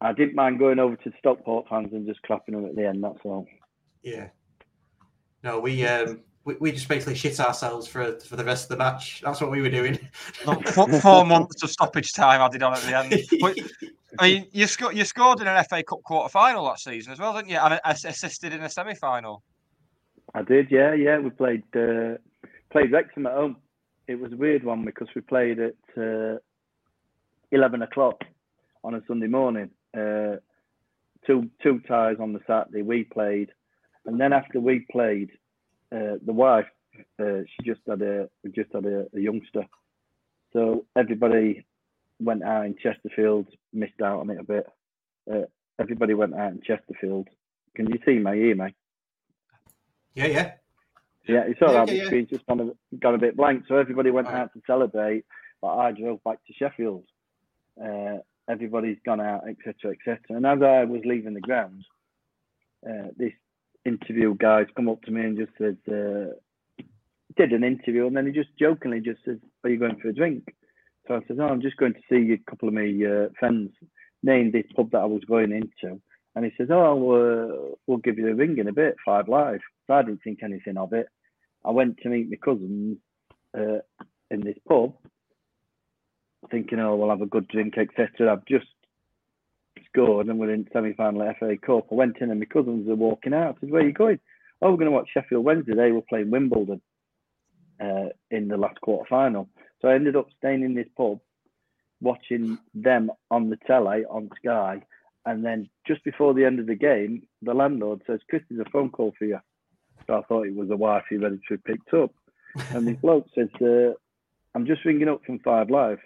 I didn't mind going over to Stockport fans and just clapping them at the end. That's all.
yeah. No, we um we, we just basically shit ourselves for for the rest of the match. That's what we were doing.
Four, four months of stoppage time added on at the end. But, I mean, you, sco- you scored in an FA Cup quarter final that season as well, didn't you? And assisted in a semi final.
I did, yeah, yeah. We played uh, played Wrexham at home. It was a weird one because we played at uh, eleven o'clock on a Sunday morning. Uh, two two ties on the Saturday. We played, and then after we played, uh, the wife uh, she just had a just had a, a youngster, so everybody went out in Chesterfield. Missed out on it a bit. Uh, everybody went out in Chesterfield. Can you see my ear, mate?
yeah, yeah,
Yeah, it's all
Yeah,
right.
yeah,
The
yeah.
screen's just gone a, gone a bit blank. So everybody went
Alright.
out to celebrate, but I drove back to Sheffield. Uh, everybody's gone out, etc., etc. And as I was leaving the ground, uh, this interview guy's come up to me and just said, uh, did an interview, and then he just jokingly just says, "Are you going for a drink?" So I said, "No, I'm just going to see a couple of my uh, friends." Named this pub that I was going into, and he says, "Oh, uh, we'll give you a ring in a bit, five live." So I didn't think anything of it. I went to meet my cousins uh, in this pub, thinking, "Oh, we'll have a good drink, etc." I've just scored, and we're in semi-final at FA Cup. I went in, and my cousins are walking out. I said, "Where are you going?" Oh, we're going to watch Sheffield Wednesday. They were playing Wimbledon uh, in the last quarter final. So I ended up staying in this pub, watching them on the telly on Sky, And then just before the end of the game, the landlord says, Chris, there's a phone call for you. So I thought it was the wife he ready to picked up. And the bloke says, uh, I'm just ringing up from Five Live.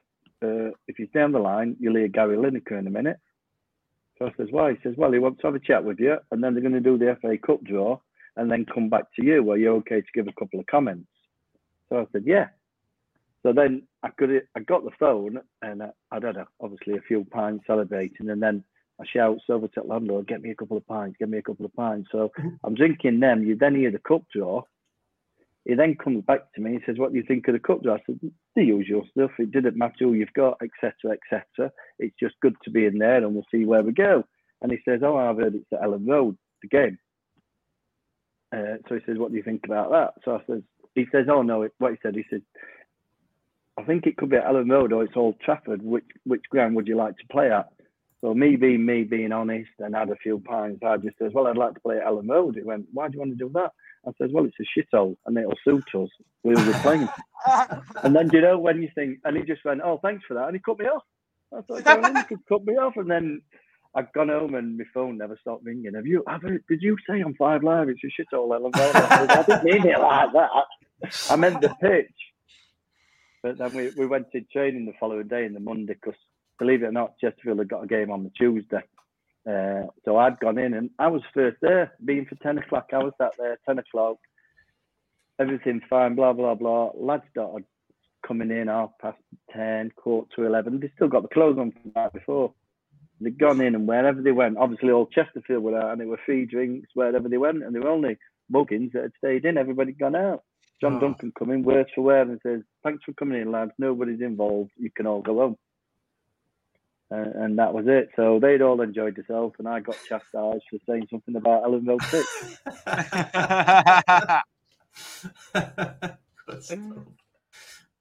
Uh, if you stay on the line, you'll hear Gary Lineker in a minute. So I says, why? He says, well, he wants to have a chat with you, and then they're going to do the FA Cup draw, and then come back to you where you're okay to give a couple of comments. So I said, yeah. So then I could I got the phone and I, I don't know, obviously a few pints celebrating, and then I shouts over to the landlord, get me a couple of pints, get me a couple of pints. So mm-hmm. I'm drinking them. You then hear the cup draw. He then comes back to me and says, "What do you think of the cup? I said, "The usual stuff. It didn't matter who you've got, etc., etc. It's just good to be in there, and we'll see where we go." And he says, "Oh, I've heard it's at Elland Road, the game." Uh, so he says, "What do you think about that?" So I says, "He says, oh no, it, what he said, he said, I think it could be at Elland Road or it's Old Trafford. Which which ground would you like to play at?" So me being me, being honest, and had a few pints, I just says, "Well, I'd like to play at Elland Road." He went, "Why do you want to do that?" I says, "Well, it's a shithole, and it'll suit us. We'll be playing." and then you know when you think, and he just went, "Oh, thanks for that," and he cut me off. I thought, "Darling, you could cut me off," and then. I'd gone home and my phone never stopped ringing. Have you? Have did you say on Five Live it's a shithole, Elland I didn't mean it like that. I meant the pitch. But then we, we went to training the following day in the Monday because, believe it or not, Chesterfield had got a game on the Tuesday. Uh, so I'd gone in and I was first there, being for 10 o'clock. I was sat there, 10 o'clock, everything fine, blah, blah, blah. Lads started coming in half past 10, quarter to 11. They still got the clothes on from the night before. They'd gone in and wherever they went, obviously all Chesterfield were out and they were free drinks wherever they went and they were only muggins that had stayed in. Everybody had gone out. John
Oh.
Duncan come in, word for word, and says, "Thanks for coming in, lads. Nobody's involved. You can all go home." Uh, and that was it. So they'd all enjoyed themselves, and I got chastised for saying something about Elland.
Good.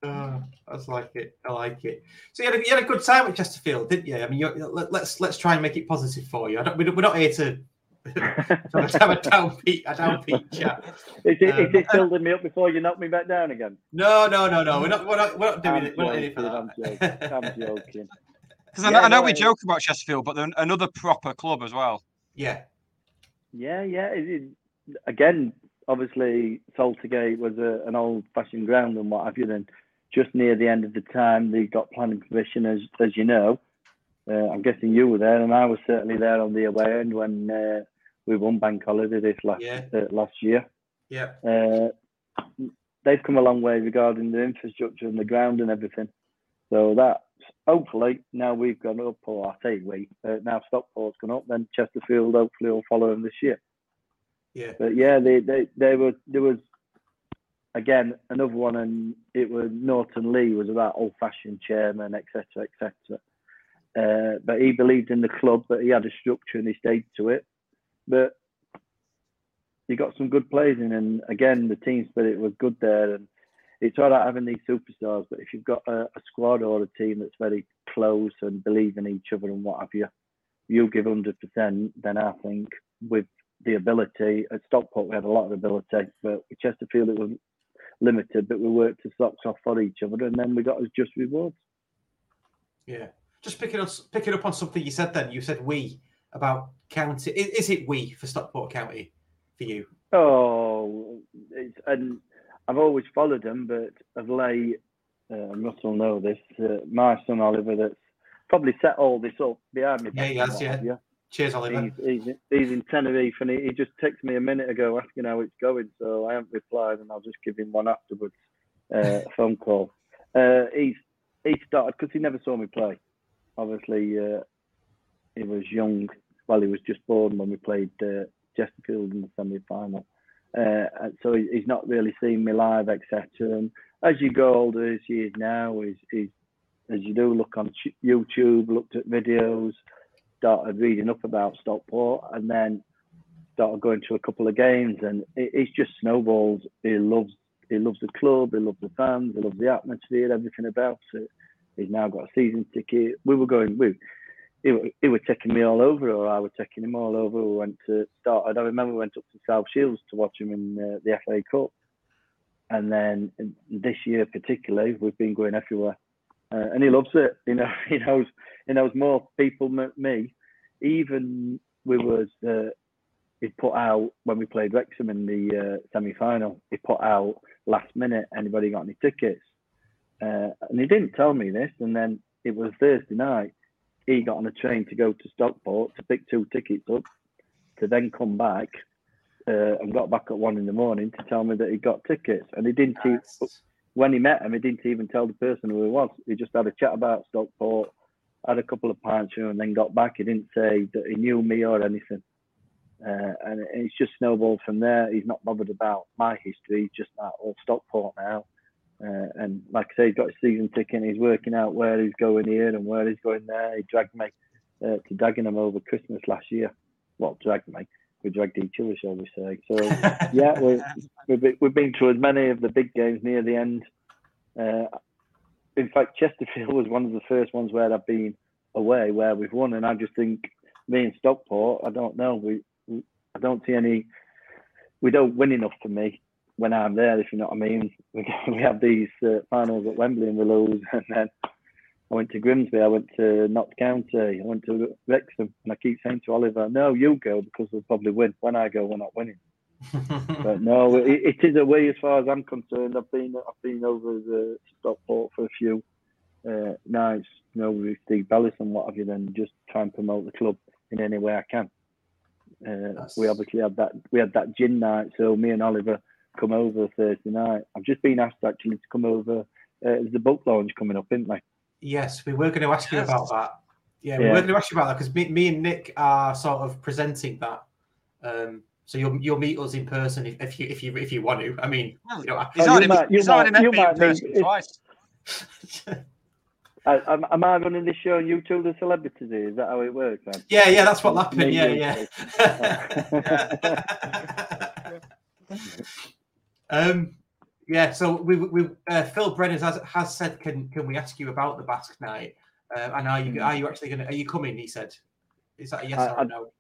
Oh, I like it. I like it. So you had, a, you had a good time at Chesterfield, didn't you? I mean, you're, let, let's let's try and make it positive for you. I don't, we're not here to have a, have a downbeat a downbeat chat.
Is it,
Um,
is it building me up before you knock me back down again?
No, no, no, no. We're not. We're not. We're not doing
I'm
it. We're not in it for
joking,
that.
I'm joking. I'm.
Because I know,
Yeah,
I know
no,
we
I-
joke about Chesterfield, but they're another proper club as well.
yeah.
Yeah, yeah. It, it, again, obviously, Saltergate was a, an old-fashioned ground and what have you. Then, just near the end of the time, they got planning permission, as as you know. Uh, I'm guessing you were there, and I was certainly there on the away end when uh, we won Bank Holiday this last
Yeah.
uh, last year.
Yeah.
Uh, they've come a long way regarding the infrastructure and the ground and everything. So that hopefully now we've gone up, or I say we, uh, now Stockport's gone up, then Chesterfield hopefully will follow them this year.
Yeah.
But yeah, they, they, they were there was again another one, and it was Norton Lea was about old fashioned chairman, etc., etc. Uh, but he believed in the club, but he had a structure and he stayed to it. But he got some good players in, and again the team spirit was good there. And it's all right having these superstars, but if you've got a, a squad or a team that's very close and believe in each other and what have you, you give hundred percent. Then I think with the ability at Stockport we had a lot of ability, but with Chesterfield it was limited. But we worked the socks off for each other, and then we got us just rewards.
Yeah. Just picking up picking up on something you said. Then you said we about county. Is, is it we for Stockport County for you?
Oh, it's, and I've always followed them, but of late, uh, Russell know this. Uh, my son Oliver, that's probably set all this up behind me.
Yeah, he has, yeah. Cheers, Oliver.
He's, he's, he's in Tenerife, and he, he just texted me a minute ago asking how it's going. So I haven't replied, and I'll just give him one afterwards, uh, phone call. Uh, he's he started because he never saw me play. Obviously, uh, he was young. Well, he was just born when we played uh, Chesterfield in the semi-final. Uh, so he, he's not really seen me live, etc. And as you go older, as he is now, he's, he's as you do look on YouTube, looked at videos, started reading up about Stockport, and then started going to a couple of games, and it, it's just snowballs. He loves he loves the club, he loves the fans, he loves the atmosphere, everything about it. He's now got a season ticket. We were going, we, he, he were taking me all over, or I were taking him all over. We went to start. I remember we went up to South Shields to watch him in uh, the FA Cup, and then this year particularly, we've been going everywhere, uh, and he loves it. You know, he knows he knows more people than me. even we was uh, he put out when we played Wrexham in the uh, semi final. He put out last minute. Anybody got any tickets? Uh, and he didn't tell me this. And then it was Thursday night. He got on a train to go to Stockport to pick two tickets up, to then come back uh, and got back at one in the morning to tell me that he got tickets. And he didn't.
Nice.
when he met him, he didn't even tell the person who he was. He just had a chat about Stockport, had a couple of pints and then got back. He didn't say that he knew me or anything. Uh, and it's just snowballed from there. He's not bothered about my history. He's just that all Stockport now. Uh, and like I say, he's got a season ticket. And he's working out where he's going here and where he's going there. He dragged me uh, to Dagenham over Christmas last year. Well, dragged me. We dragged each other, shall we say? So yeah, we, we've been, we've been to as many of the big games near the end. Uh, in fact, Chesterfield was one of the first ones where I've been away where we've won, and I just think me and Stockport, I don't know, we, we I don't see any. We don't win enough for me when I'm there, if you know what I mean. We, we have these uh, finals at Wembley and we lose, and then I went to Grimsby, I went to Notts County, I went to Wrexham, and I keep saying to Oliver, "No, you go because we'll probably win. When I go, we're not winning." But no, it, it is a way as far as I'm concerned. I've been I've been over the Stockport for a few uh, nights, you know, with Steve Bellis and what have you. Then just try and promote the club in any way I can. Uh, we obviously had that we had that gin night, so me and Oliver come over Thursday night. I've just been asked actually to come over. Uh, there's a book launch coming up, isn't there?
Yes, we were going to ask you about that. Yeah, we
Yeah.
were going to ask you about that because me, me and Nick are sort of presenting that. Um, so you'll you'll meet us in person if, if you if you if you want to. I mean, you know,
He's
Oh, you
already,
might- you might-
met
you
me in person
if-
twice.
I, am, am I running this show and you two the celebrities here? Is that how it works? Then?
yeah, yeah, that's what happened.
Me,
Yeah,
you,
yeah. um, yeah. So we we uh, Phil Brennan has has said, can can we ask you about the Basque night? Uh, and are you are you actually going to are you coming? He said, is that a yes
I-
or a no?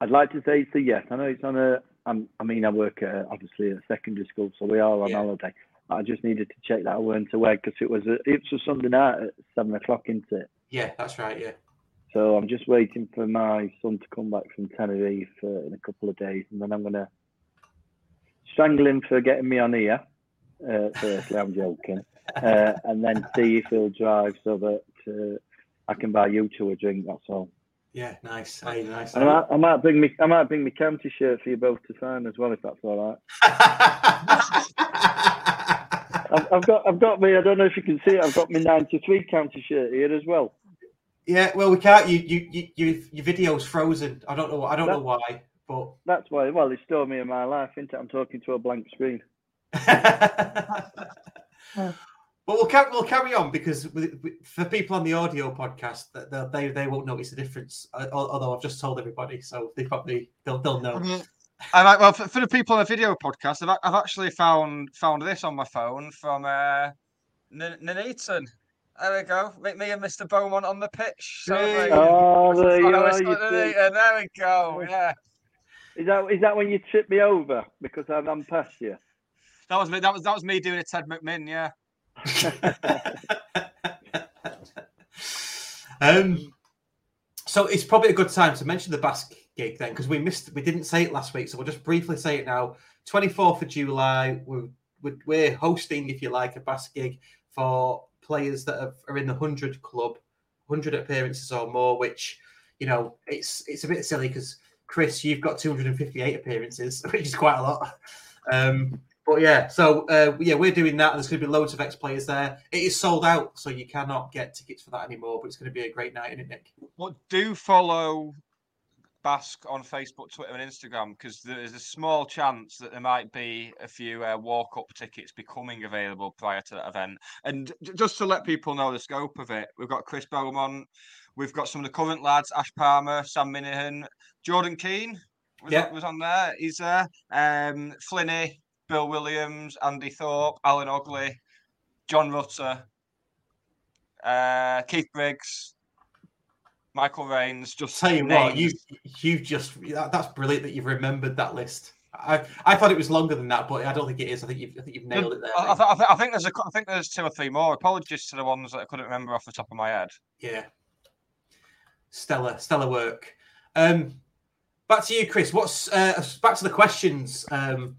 I'd like to say it's a yes. I know it's on a. I'm, I mean, I work at, obviously at secondary school, so we are on
Yeah.
holiday. I just needed to check that I weren't away because it was a, it was a Sunday night at seven o'clock, isn't it?
Yeah, that's right. Yeah.
So I'm just waiting for my son to come back from Tenerife uh, in a couple of days, and then I'm gonna strangle him for getting me on here. Uh, firstly, I'm joking, uh, and then see if he'll drive so that uh, I can buy you two a drink. That's all.
Yeah, nice. Aye, nice.
I might, I might bring me I might bring my county shirt for you both to sign as well, if that's all right. I've, I've got I've got me. I don't know if you can see it. I've got my '93 county shirt here as well.
yeah, well, we can't. You, you, you, you your video's frozen. I don't know. I don't know why, but
That's why. Well, it's still me in my life, isn't it? I'm talking to a blank screen.
but we'll carry, we'll carry on because with, with- for people on the audio podcast, that they'll- they they won't notice the difference. uh, Although I've just told everybody, so they probably they'll they'll know.
Mhm. All right, well, for, for the people on the video podcast, I've, I've actually found found this on my phone from uh, N- Nuneaton. There we go. Me, me and Mr. Beaumont on the pitch. celebrating.
Oh, there you are. you
got
see.
Nuneaton, There we go. Yeah,
Is that is that when you trip me over because I'm, I'm past you?
that was me. That was that was me doing a Ted McMinn. Yeah.
Um, so it's probably a good time to mention the Basque gig then, because we missed, we didn't say it last week, so we'll just briefly say it now. Twenty fourth of July, we're, we're- we're hosting, if you like, a Basque gig for players that have, are in the hundred club, hundred appearances or more. Which, you know, it's it's a bit silly because Chris, you've got two hundred and fifty eight appearances, which is quite a lot. Um, but yeah, so uh, yeah, we're doing that. and There's going to be loads of ex players there. It is sold out, so you cannot get tickets for that anymore. But it's going to be a great night, isn't it, Nick?
Well, do follow Basque on Facebook, Twitter, and Instagram because there is a small chance that there might be a few uh, walk-up tickets becoming available prior to that event. And just to let people know the scope of it, we've got Chris Beaumont, we've got some of the current lads: Ash Palmer, Sam Minihan, Jordan Keane was,
Yeah.
on, was on there. He's there. Um, Flinney, Bill Williams, Andy Thorpe, Alan Ogley, John Rutter, uh, Keith Briggs. Michael Raynes, just
Tell you what, you
names.
you just that, that's brilliant that you've remembered that list. I I thought it was longer than that, but I don't think it is. I think you've I think you've nailed it there.
I, I, th- I, th- I think there's a, I think there's two or three more. Apologies to the ones that I couldn't remember off the top of my head.
Yeah. Stellar, stellar work. Um, back to you, Chris. What's uh, back to the questions? Um,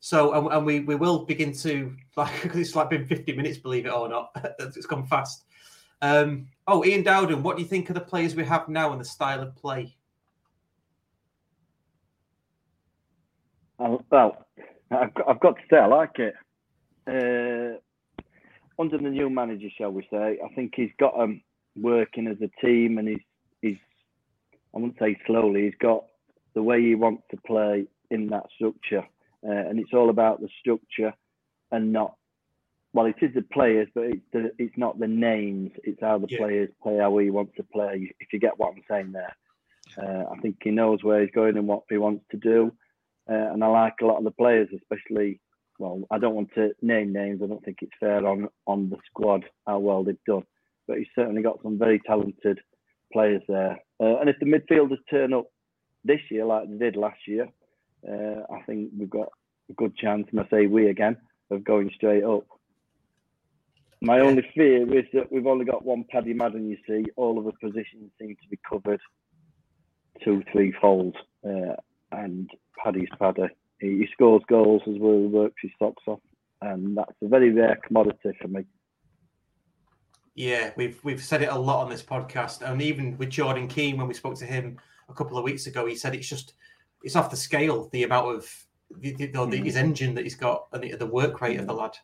so, and, and we we will begin to like it's like been fifty minutes, believe it or not. it's gone fast. Um, oh, Ian Dowden, what do you think of the players we have now and the style of play?
Well, I've got, to say I like it. Uh, under the new manager, shall we say, I think he's got them working as a team, and he's I wouldn't say slowly. He's got the way he wants to play in that structure, uh, and it's all about the structure and not. Well, it is the players, but it's the, it's not the names. It's how the
Yeah.
players play, how he wants to play. If you get what I'm saying there, uh, I think he knows where he's going and what he wants to do. Uh, and I like a lot of the players, especially. Well, I don't want to name names. I don't think it's fair on on the squad how well they've done, but he's certainly got some very talented players there. Uh, and if the midfielders turn up this year like they did last year, uh, I think we've got a good chance. And I say we again of going straight up. My only fear is that we've only got one Paddy Madden. You see, all of the positions seem to be covered two, three folds, uh, and Paddy's Paddy. He, he scores goals as well works his socks off, and that's a very rare commodity for me.
Yeah, we've we've said it a lot on this podcast, and even with Jordan Keane when we spoke to him a couple of weeks ago, he said it's just it's off the scale the amount of the, the, the, his mm. engine that he's got and the, the work rate of the lad.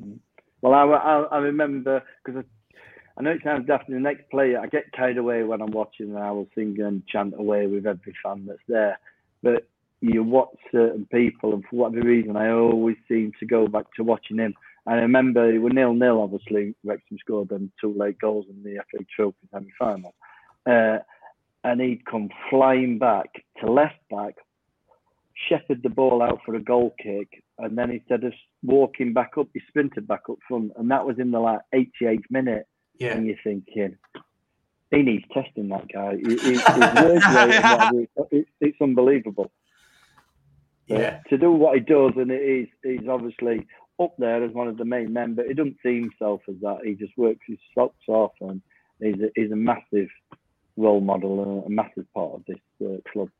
Mm.
Well, I, I, I remember because I, I know it sounds daft. The next player, I get carried away when I'm watching, and I will sing and chant away with every fan that's there. But you watch certain people, and for whatever reason, I always seem to go back to watching him. I remember it was nil nil. Obviously, Wrexham scored them two late goals in the FA Trophy semi final, uh, and he'd come flying back to left back, shepherd the ball out for a goal kick, and then instead of walking back up, he sprinted back up front, and that was in the like 88th minute.
Yeah,
And you're thinking, he needs testing. That guy, He- he- his work rate it- it's unbelievable.
Yeah,
to do what he does, and it is, he's obviously up there as one of the main men, but he doesn't see himself as that. He just works his socks off, and he's a, he's a massive role model and a massive part of this uh, club.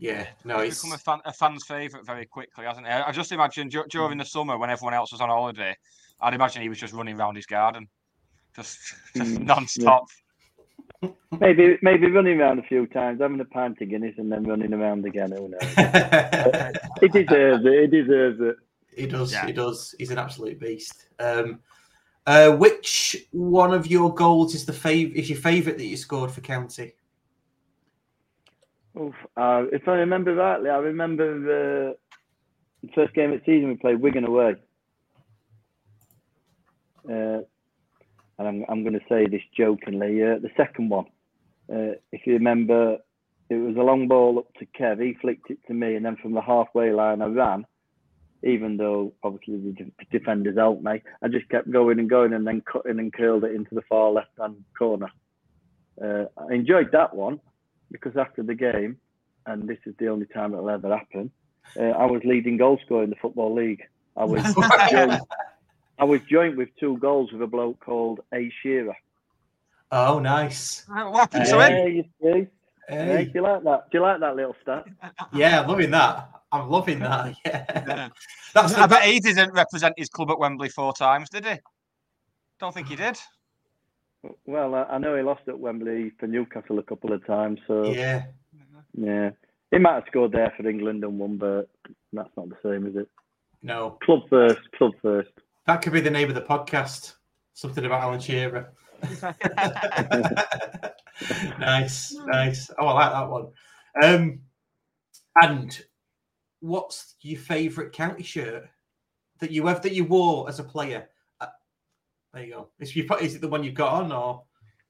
yeah. No,
He's
it's
become a, fan, a fan's favourite very quickly, hasn't he? I I just imagine dur- during the summer when everyone else was on holiday, I'd imagine he was just running around his garden, just, just
Mm,
non-stop.
Maybe maybe running around a few times, having a pint of Guinness, and then running around again. Who knows? He deserves it. He deserves it.
He does.
Yeah.
He does. He's an absolute beast. Um, uh, which one of your goals is the fav- is your favourite that you scored for County?
Oof, uh, if I remember rightly, I remember the first game of the season we played Wigan away. Uh, and I'm, I'm going to say this jokingly. Uh, the second one, uh, if you remember, it was a long ball up to Kev. He flicked it to me, and then from the halfway line, I ran. Even though obviously the defenders helped me, I just kept going and going, and then cutting and curled it into the far left-hand corner. Uh, I enjoyed that one because after the game, and this is the only time it'll ever happen, uh, I was leading goal scorer in the football league. I was joint, I was joint with two goals with a bloke called A Shearer.
Oh, nice.
What happened to him?
Hey, you see? Hey,
Hey.
do you like that? Do you like that little stat?
Yeah, I'm loving that. I'm loving that. Yeah, that's
I
the,
bet he didn't represent his club at Wembley four times, did he? Don't think he did.
Well, I, I know he lost at Wembley for Newcastle a couple of times, so yeah.
yeah.
He might have scored there for England and won, but that's not the same, is it?
No,
Club first, club first.
that could be the name of the podcast. Something about Alan Shearer. nice, nice. Oh, I like that one. Um, and what's your favourite county shirt that you have that you wore as a player? Uh, there you go. Is, is it the one you've got on, or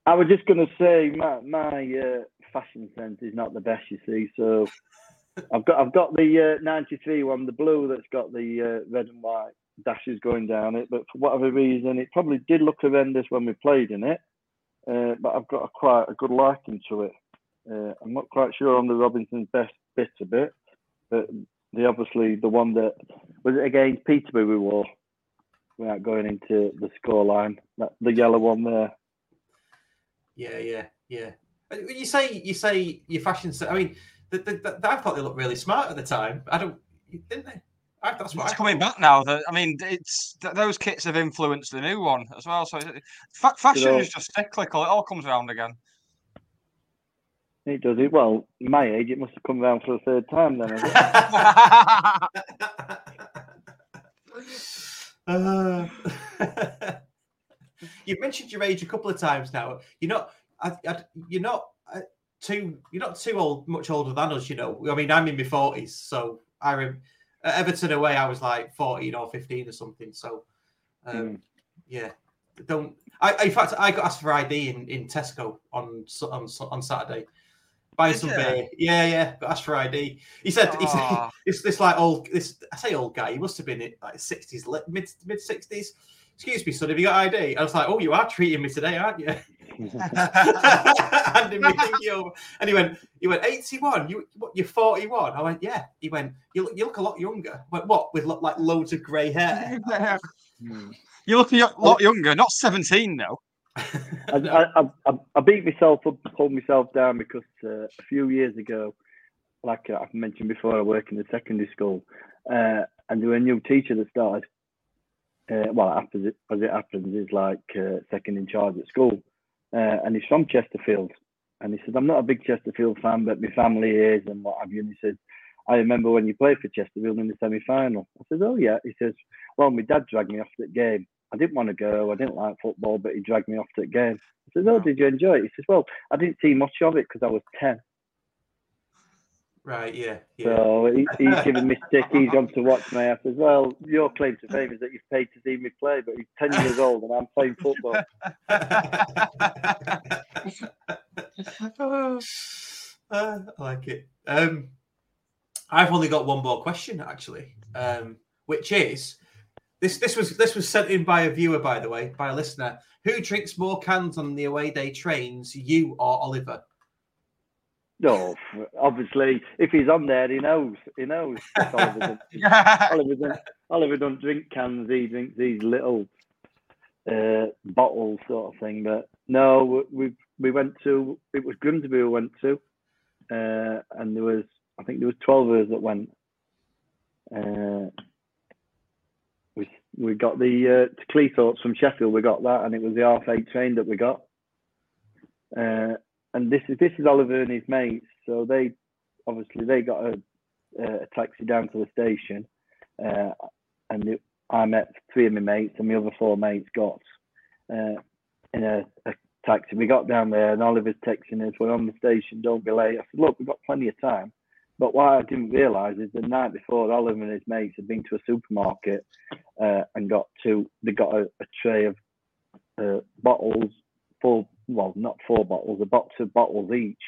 I was just going to say my my uh, fashion sense is not the best, you see. So I've got I've got the uh, '93 one, the blue that's got the uh, red and white dashes going down it. But for whatever reason, it probably did look horrendous when we played in it. Uh, but I've got a quite a good liking to it. Uh, I'm not quite sure on the Robinson's best bit of it, but the obviously the one that was it against Peterborough we wore without going into the scoreline. That the yellow one there.
yeah, yeah, yeah. When You say you say your fashion. I mean, the, the, the, I thought they looked really smart at the time. I don't, didn't they? I, that's what
It's
I
coming back now. That I mean, it's those kits have influenced the new one as well. So it- fa- fashion
know-
is just cyclical. It all comes around again.
It does it. Well, my age, it must have come round for a third time then.
Uh, You've mentioned your age a couple of times now. You're not. I, I, you're not uh, too. You're not too old. Much older than us. You know. I mean, I'm in my forties, so I rem- at Everton away. I was like 14 or 15 or something. So, um, yeah. Don't. I, in fact, I got asked for ID in, in Tesco on on on Saturday. Buying
Did
some
ya?
beer. Yeah, yeah. Got asked for ID. He said. He said it's this like old this I say old guy, he must have been in like sixties, mid mid sixties. Excuse me, son, have you got ID? I was like, Oh, you are treating me today, aren't you? Handing me thingy over. And he went, he went, 81, you what you're 41. I went, Yeah. He went, You look you look a lot younger. I went, what? With lo- like loads of grey hair. Hmm.
You look a lot oh. younger, not 17 though.
I, I, I, I beat myself up, pulled myself down because uh, a few years ago, like I've mentioned before, I work in the secondary school, uh, and there was a new teacher that started. Uh, well, it, as it happens, is like uh, second in charge at school, uh, and he's from Chesterfield. And he said, "I'm not a big Chesterfield fan, but my family is, and what have you." And he said, "I remember when you played for Chesterfield in the semi-final." I said, "Oh yeah." He says, "Well, my dad dragged me off that game. I didn't want to go. I didn't like football, but he dragged me off that game." I said, "Oh, did you enjoy it?" He says, "Well, I didn't see much of it because I was 10.
Right, yeah. yeah.
So he, he's giving me stick. He's gone to watch me. I says, "Well, your claim to fame is that you've paid to see me play, but he's 10 years old and I'm playing football."
Uh, I like it. Um, I've only got one more question actually, um, which is this. This was this was sent in by a viewer, by the way, by a listener. Who drinks more cans on the away day trains, you or Oliver?
No, obviously, if he's on there, he knows. He knows. Oliver doesn't, Oliver doesn't, Oliver doesn't drink cans. He drinks these little uh, bottles, sort of thing. But no, we we went to. It was Grimsby we went to, uh, and there was I think there was twelve of us that went. Uh, we we got the uh, Cleethorpes from Sheffield. We got that, and it was the half eight train that we got. Uh, and this is this is Oliver and his mates. So they obviously they got a, a taxi down to the station, uh, and it, I met three of my mates, and my other four mates got uh, in a, a taxi. We got down there, and Oliver's texting us, "We're on the station. Don't be late." I said, "Look, we've got plenty of time." But what I didn't realise is the night before, Oliver and his mates had been to a supermarket uh, and got two. They got a, a tray of uh, bottles, four well, not four bottles, a box of bottles each.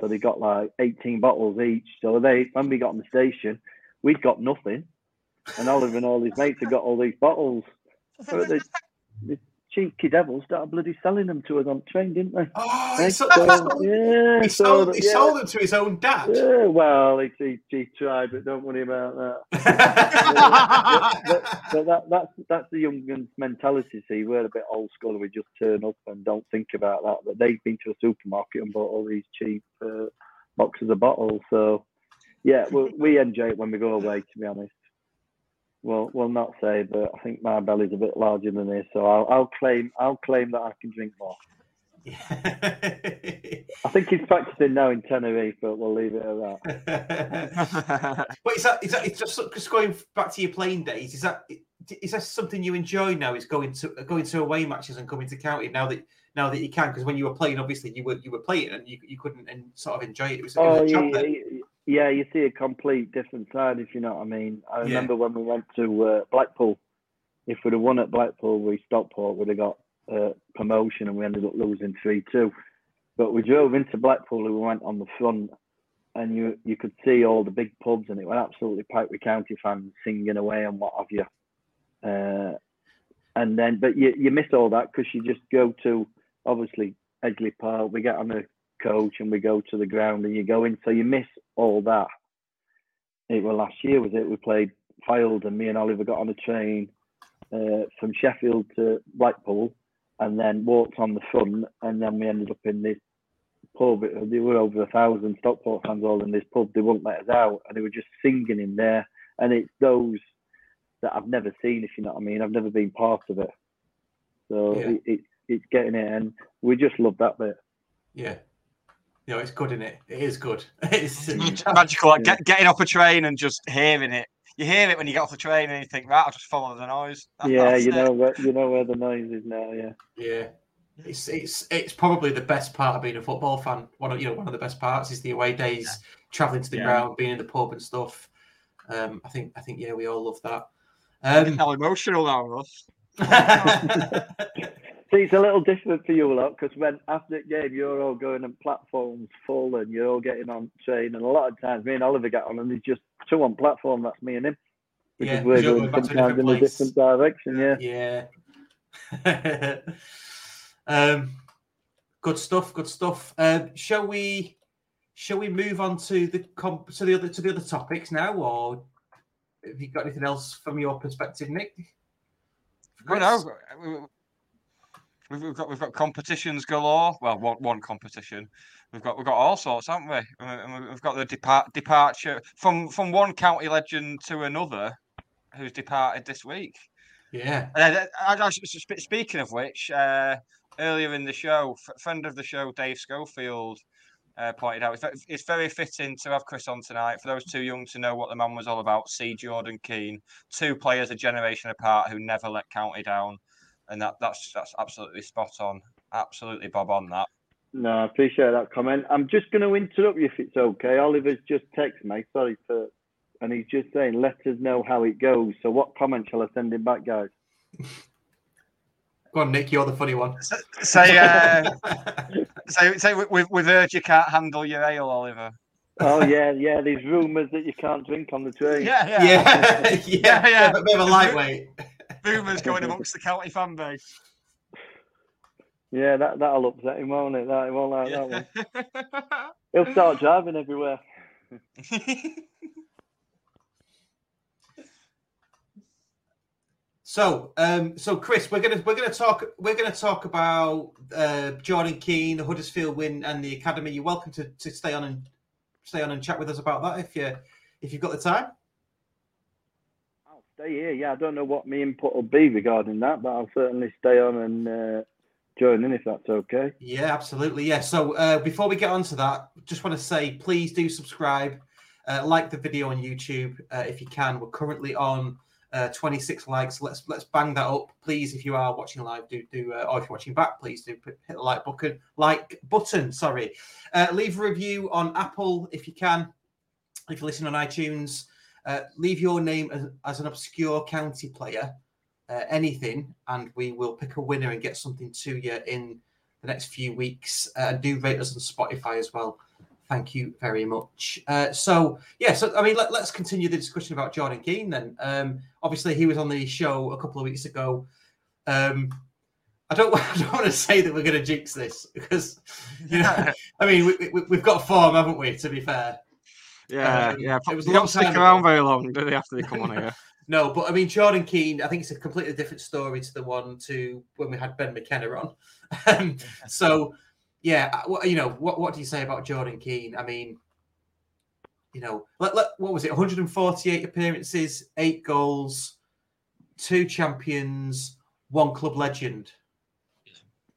So they got like 18 bottles each. So they, when we got on the station, we'd got nothing, and Oliver and all his mates had got all these bottles. So the, the cheeky devils started bloody selling them to us on train, didn't they?
Oh,
They
he sold,
yeah,
he sold, he
yeah.
sold them to his own dad.
Yeah, well, he, he, he tried, but don't worry about that. but, but that, that's that's the young guns' mentality. See, we're a bit old school. We just turn up and don't think about that. But they've been to a supermarket and bought all these cheap uh, boxes of bottles. So, yeah, we, we enjoy it when we go away. To be honest, well, we'll not say, but I think my belly's a bit larger than this, so I'll, I'll claim I'll claim that I can drink more. I think he's practicing now in Tenerife, but we'll leave it at that.
But is that is that it's just, just going back to your playing days? Is that is that something you enjoy now? Is going to going to away matches and coming to county now that now that you can? Because when you were playing, obviously you were you were playing and you, you couldn't and sort of enjoy it. It was, it was
Oh yeah, yeah, yeah, you see a complete different side, if you know what I mean. I
Yeah.
remember when we went to uh, Blackpool. If we'd have won at Blackpool, we Stockport would have got uh, promotion, and we ended up losing three two. But we drove into Blackpool, and we went on the front, and you you could see all the big pubs, and it was absolutely packed with county fans singing away and what have you. Uh, and then, but you you miss all that because you just go to obviously Edgeley Park. We get on a coach and we go to the ground and you go in. So you miss all that. It was last year, was it? We played Field and me and Oliver got on a train uh, from Sheffield to Blackpool and then walked on the front and then we ended up in this pub. There were over a thousand Stockport fans all in this pub. They wouldn't let us out, and they were just singing in there. And it's those that I've never seen, if you know what I mean. I've never been part of it, so
Yeah.
it, it, it's getting it, and we just love that bit.
Yeah. You know, it's good, isn't it? It is good. It's
Magical, like
Yeah.
get, getting off a train and just hearing it. You hear it when you get off the train and you think, right, I'll just follow the noise.
yeah, you
it.
know where you know where the noise is now. Yeah,
Yeah. It's it's it's probably the best part of being a football fan. One of you know one of the best parts is the away days, traveling to the
Yeah.
ground, being in the pub and stuff. Um, I think I think yeah, we all love that.
Getting
Um,
all emotional now, Russ.
See, it's a little different for you a lot because when after the game you're all going and platforms full and you're all getting on train, and a lot of times me and Oliver get on and there's just two on platform. That's me and him because
Yeah,
we're going
going back to a
sometimes in a different direction. Yeah.
yeah. um, good stuff. Good stuff. Um, shall we? Shall we move on to the comp- to the other to the other topics now, or have you got anything else from your perspective, Nick?
Well, no, we- we- we've, we've got we've got competitions galore. Well, one one competition. We've got we've got all sorts, haven't we? And we- We've got the depart departure from from one county legend to another, who's departed this week.
Yeah.
And I, I, speaking of which, uh, earlier in the show, f- friend of the show, Dave Schofield, uh, pointed out it's, it's very fitting to have Chris on tonight. For those too young to know what the man was all about, see Jordan Keane, two players a generation apart who never let County down, and that that's that's absolutely spot on, absolutely bob on that.
No, I appreciate that comment. I'm just going to interrupt you if it's okay. Oliver's just texted me. Sorry for, and he's just saying, let us know how it goes. So, what comment shall I send him back, guys?
Go on, Nick. You're the funny one.
Say, uh, say, say, we- we've, we've heard you can't handle your ale, Oliver.
Oh yeah, yeah. There's rumours that you can't drink on the train.
Yeah, yeah.
yeah, yeah,
Yeah, yeah.
A bit of a lightweight.
Rumours going amongst the county fan base.
Yeah, that that'll upset him, won't it? That he won't like that one. He'll start driving everywhere.
So, um, so Chris, we're gonna we're gonna talk we're gonna talk about uh, Jordan Keane, the Huddersfield win, and the academy. You're welcome to, to stay on and stay on and chat with us about that if you if you've got the time.
Stay here. Yeah, I don't know what my input will be regarding that, but I'll certainly stay on and uh, join in if that's okay.
Yeah, absolutely. Yeah. So uh, before we get on to that, just want to say please do subscribe, uh, like the video on YouTube uh, if you can. We're currently on uh, 26 likes. Let's let's bang that up, please. If you are watching live, do do uh, or if you're watching back, please do hit the like button. Like button. Sorry. Leave a review on Apple if you can. If you're listening on iTunes, uh, leave your name as, as an obscure county player, uh, anything, and we will pick a winner and get something to you in the next few weeks. Uh, and do rate us on Spotify as well. Thank you very much. Uh, so, yeah, so I mean, let, us continue the discussion about Jordan Keane then. Um, obviously, he was on the show a couple of weeks ago. Um, I don't, I don't want to say that we're going to jinx this because, you know, I mean, we, we, we've got form, haven't we? To be fair,
Yeah,
Um,
yeah.
it was
they don't stick around
ago.
very long, do they? After they come on here.
No, but I mean Jordan Keane. I think it's a completely different story to the one to when we had Ben McKenna on. Um, so, yeah, uh, you know, what what do you say about Jordan Keane? I mean, you know, let, let, what was it? 148 appearances, eight goals, two champions, one club legend.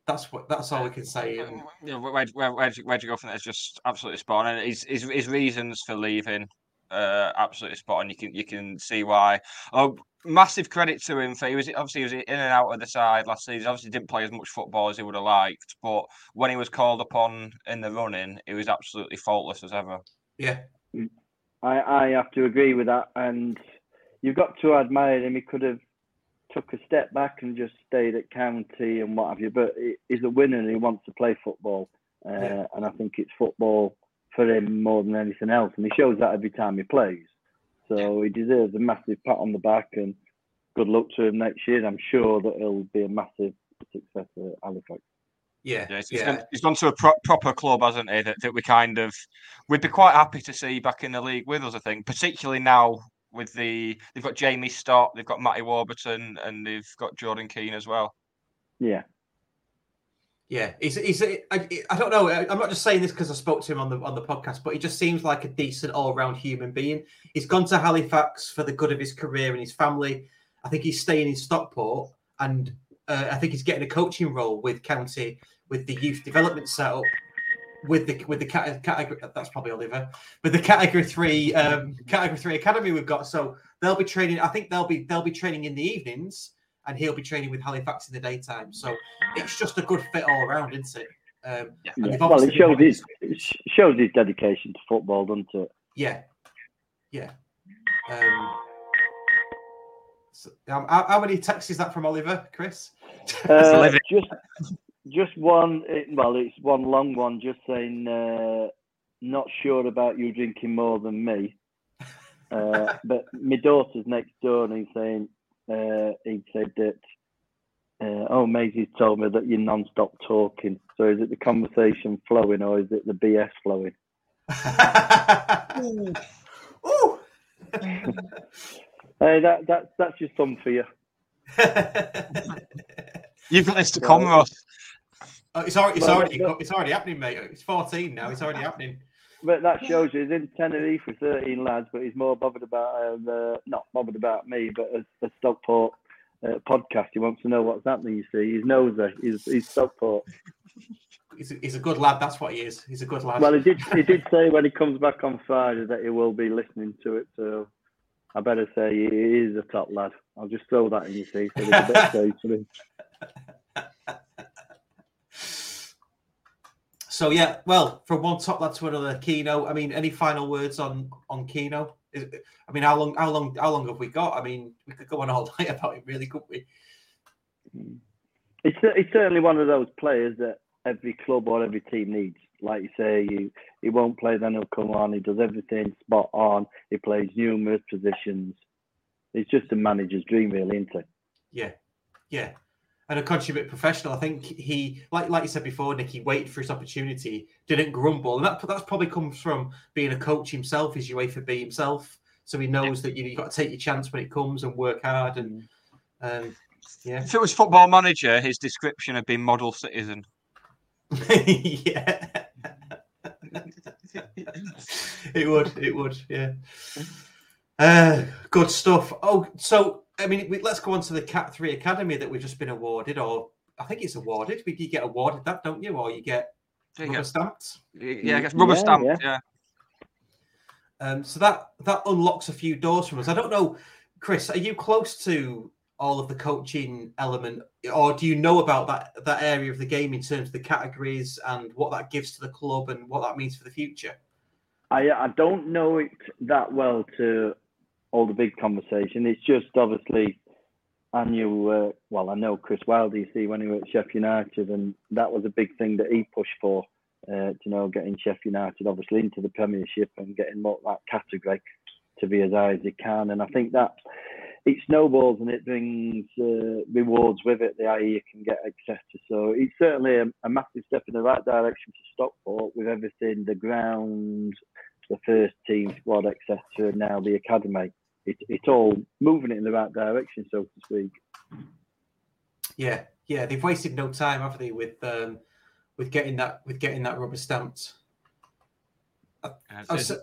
That's what. That's all we can say. And
Yeah, where, where, where, where'd, you, where'd you go from there? It's just absolutely spot on. And his, his, his reasons for leaving, uh, absolutely spot on. You can you can see why. Oh, massive credit to him for he was obviously he was in and out of the side last season. Obviously didn't play as much football as he would have liked, but when he was called upon in the running, he was absolutely faultless as ever.
yeah,
I, I have to agree with that, and you've got to admire him. He could have took a step back and just stayed at county and what have you, but he- he's a winner and he wants to play football, uh,
Yeah.
and I think it's football for him more than anything else, and he shows that every time he plays. So he deserves a massive pat on the back, and good luck to him next year. I'm sure that he'll be a massive success at Halifax.
yeah,
Yeah, he's, he's
yeah.
gone, he's gone to a pro- proper club, hasn't he? That, that we kind of we'd be quite happy to see back in the league with us. I think, particularly now with the they've got Jamie Stott, they've got Matty Warburton, and they've got Jordan Keane as well.
Yeah.
Yeah, he's he's I, I don't know. I'm not just saying this because I spoke to him on the on the podcast, but he just seems like a decent all round human being. He's gone to Halifax for the good of his career and his family. I think he's staying in Stockport, and uh, I think he's getting a coaching role with County with the youth development setup with the with the cat, category. That's probably Oliver, with the category three um, category three academy we've got. So they'll be training. I think they'll be they'll be training in the evenings and he'll be training with Halifax in the daytime. So it's just a good fit all around, isn't it? Um,
yeah. Well, it shows his it shows his dedication to football, doesn't it?
Yeah, yeah. Um, so, um, how, how, many texts is that from Oliver, Chris?
Uh, just just one. Well, it's one long one, just saying. Uh, not sure about you drinking more than me. Uh, but my daughter's next door and he's saying, uh, he said that, uh, oh, Maisie told me that you're non-stop talking. So is it the conversation flowing or is it the BS flowing?
Ooh.
hey, that, that, that's just fun for you.
You've got this to come, Russ.
Oh, it's already, it's already, it's already happening, mate. It's 14 now. It's already happening.
But that shows you he's in Tenerife with 13 lads, but he's more bothered about, um, uh, not bothered about me, but a, a Stockport uh, podcast. He wants to know what's happening, you see. He's nosy. He's, he's Stockport.
He's a, he's a good lad. That's what he is. He's a good lad.
Well, he did. He did say when he comes back on Friday that he will be listening to it. So I better say he is a top lad. I'll just throw that in your face. So there's a bit of to him.
So yeah, well, from one top lad to another, Keno. I mean, any final words on on Keno? Is, I mean, how long, how long, how long have we got? I mean, we could go on all night about it, really, couldn't we?
It's it's certainly one of those players that every club or every team needs. Like you say, you he won't play, then he'll come on. He does everything spot on. He plays numerous positions. It's just a manager's dream, really, isn't it?
Yeah, yeah and a consummate professional. I think he, like like you said before, Nick, he waited for his opportunity, didn't grumble, and that that's probably comes from being a coach himself, his UEFA B himself. So he knows that you know, you got to take your chance when it comes and work hard. And um, yeah,
if it was football manager, his description had been model citizen.
yeah, it would. It would. Yeah. Uh, good stuff. Oh, so I mean, let's go on to the Cat Three Academy that we've just been awarded, or I think it's awarded. We you get awarded that, don't you? Or you get you rubber get, stamped?
Yeah, I guess rubber yeah, stamped. Yeah. yeah.
Um, so that that unlocks a few doors from us. I don't know, Chris. Are you close to all of the coaching element, or do you know about that that area of the game in terms of the categories and what that gives to the club and what that means for the future?
I I don't know it that well to all the big conversation. It's just obviously I knew, uh, well, I know Chris Wilder, you see, when he was at Sheffield United, and that was a big thing that he pushed for, uh, you know, getting Sheffield United obviously into the Premiership and getting more that category to be as high as it can. And I think that it snowballs and it brings uh, rewards with it, the higher you can get, etc. So it's certainly a, a, massive step in the right direction for Stockport with everything, the ground, the first team squad, etc. And now the academy it, it's all moving it in the right direction, so to speak.
Yeah, yeah, they've wasted no time, have they, with um, with getting that with getting that rubber stamped.
Uh, oh, so...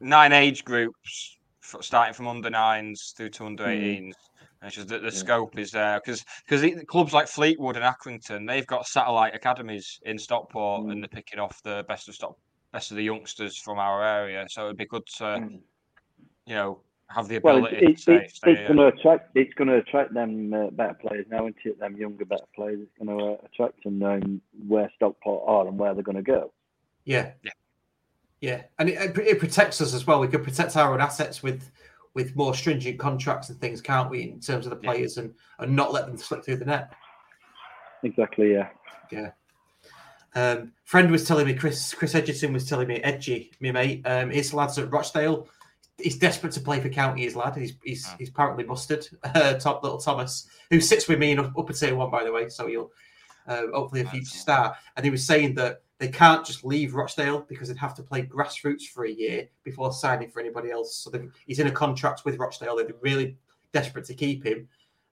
nine age groups, starting from under nines through to under 18s. Mm. It's just that the yeah. scope is there because because clubs like Fleetwood and Accrington they've got satellite academies in Stockport mm. and they're picking off the best of stock best of the youngsters from our area. So it'd be good to mm you know, have the ability well, it,
to it, stay, it's going to attract it's going to attract them uh, better players now, isn't it? Them younger, better players. It's going to uh, attract them knowing where Stockport are and where they're going to go.
Yeah, yeah, yeah, and it, it protects us as well. We could protect our own assets with with more stringent contracts and things, can't we? In terms of the players yeah. and and not let them slip through the net.
Exactly. Yeah.
Yeah. Um, friend was telling me, Chris Chris Edgerton was telling me, Edgy, me mate, um, his lads at Rochdale he's desperate to play for county. His lad, he's he's, oh. he's apparently mustard. Uh, top little Thomas, who sits with me in upper tier one, by the way. So he'll uh, hopefully a future star. And he was saying that they can't just leave Rochdale because they'd have to play grassroots for a year before signing for anybody else. So he's in a contract with Rochdale. They're really desperate to keep him.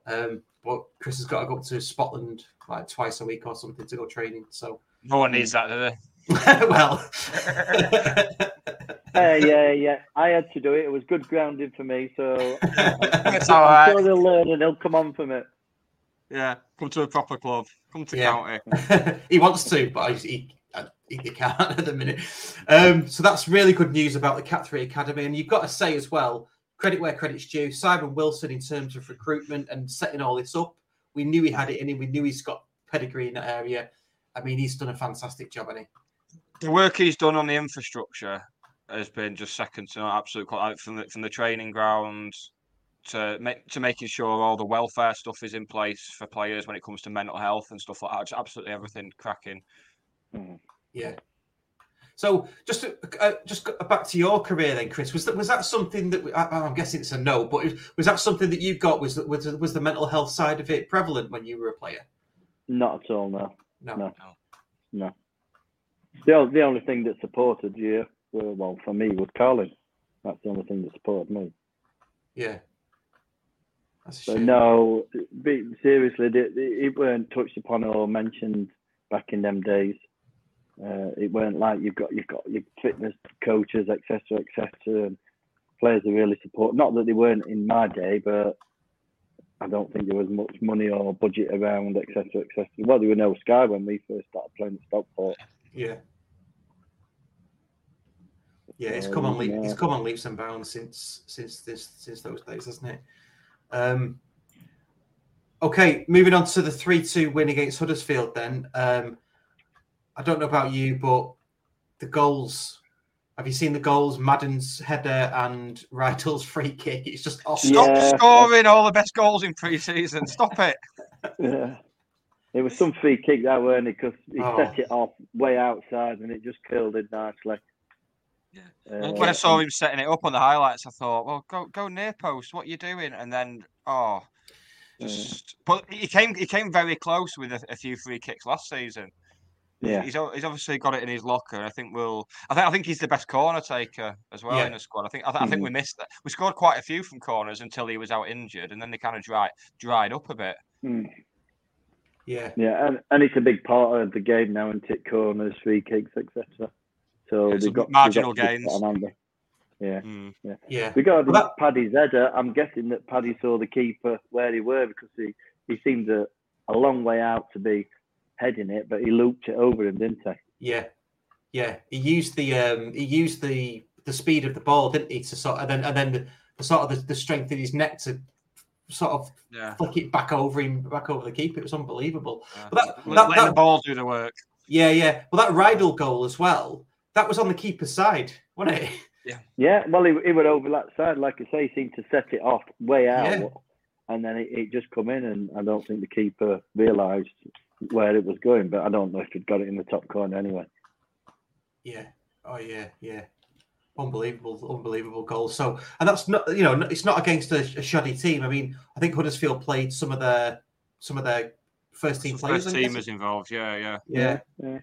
Um, but Chris has got to go up to Scotland like twice a week or something to go training. So,
No one needs that, do they?
well,
Yeah, yeah, yeah. I had to do it. It was good grounding for me, so
It's all
I'm
right.
sure they'll learn and they'll come on from it.
Yeah, come to a proper club. Come to
Yeah.
county.
he wants to, but he, he, he can't at the minute. Um, so that's really good news about the Cat 3 Academy. And you've got to say as well, credit where credit's due. Simon Wilson, in terms of recruitment and setting all this up, we knew he had it in him. We knew he's got pedigree in that area. I mean, he's done a fantastic job, hasn't
The work he's done on the infrastructure has been just second to none. Absolute quality from the from the training ground to make to making sure all the welfare stuff is in place for players when it comes to mental health and stuff like that. Just absolutely everything cracking.
Yeah. So just to, uh, just back to your career then, Chris. Was that was that something that I, I'm guessing it's a no, but was that something that you got? Was that was, was the mental health side of it prevalent when you were a player?
Not at all, no.
No.
No. No. The, the only thing that supported you, well, well, for me, was Carling. That's the only thing that supported me.
Yeah.
So no, be, seriously, it, it weren't touched upon or mentioned back in them days. Uh, it weren't like you've got you've got your fitness coaches, etc., etc. And players are really support. Not that they weren't in my day, but I don't think there was much money or budget around, etc., etc. Well, there were no Sky when we first started playing at Stockport.
Yeah. Yeah, it's come on leap,
yeah.
it's come on leaps and bounds since since this since those days, hasn't it? Um okay, moving on to the three two win against Huddersfield then. Um I don't know about you, but the goals have you seen the goals? Madden's header and Rydel's free kick. It's just off.
Yeah.
Stop scoring all the best goals in pre-season. Stop it.
Yeah. It was some free kick that weren't it? Because he
Oh.
set it off way outside and it just curled in nicely.
Yeah.
Uh,
when I saw him setting it up on the highlights, I thought, well, go go near post. What are you doing? And then, oh, just. But he came he came very close with a, a few free kicks last season.
yeah,
He's he's obviously got it in his locker. and I think we'll. I think I think he's the best corner taker as well
Yeah.
in the squad. I think I, th- I think we missed that. We scored quite a few from corners until he was out injured, and then they kind of dried dried up a bit.
Mm.
Yeah.
yeah, and, and it's a big part of the game now and tick corners, free kicks, etc. So
Yeah,
they've
some
got they've
marginal
got
gains.
on, haven't? Yeah.
Mm.
Yeah.
Regarding
Well, that-
Paddy's header, I'm guessing that Paddy saw the keeper where he were because he, he seemed a, a long way out to be heading it, but he looped it over him, didn't he?
Yeah, yeah. He used the um he used the the speed of the ball, didn't he? To sort and then and then the, the sort of the, the strength in his neck to sort of
Yeah.
flick it back over him, back over the keeper. It was unbelievable.
yeah.
But that,
Let-
that,
letting
that-
the ball do the work.
yeah, yeah. Well, that Rydel goal as well. That was on the keeper's side, wasn't it?
Yeah, Yeah. well, he, he went over that side, like I say, he seemed to set it off way out,
Yeah.
and then it, it just come in, and I don't think the keeper realised where it was going, but I don't know if he'd got it in the top corner anyway.
Yeah. Oh yeah, yeah. Unbelievable, unbelievable goal. So, and that's not you know it's not against a, a shoddy team. I mean, I think Huddersfield played some of their some of their first team players.
First
I'm
teamers involved. Yeah, yeah.
Yeah.
yeah.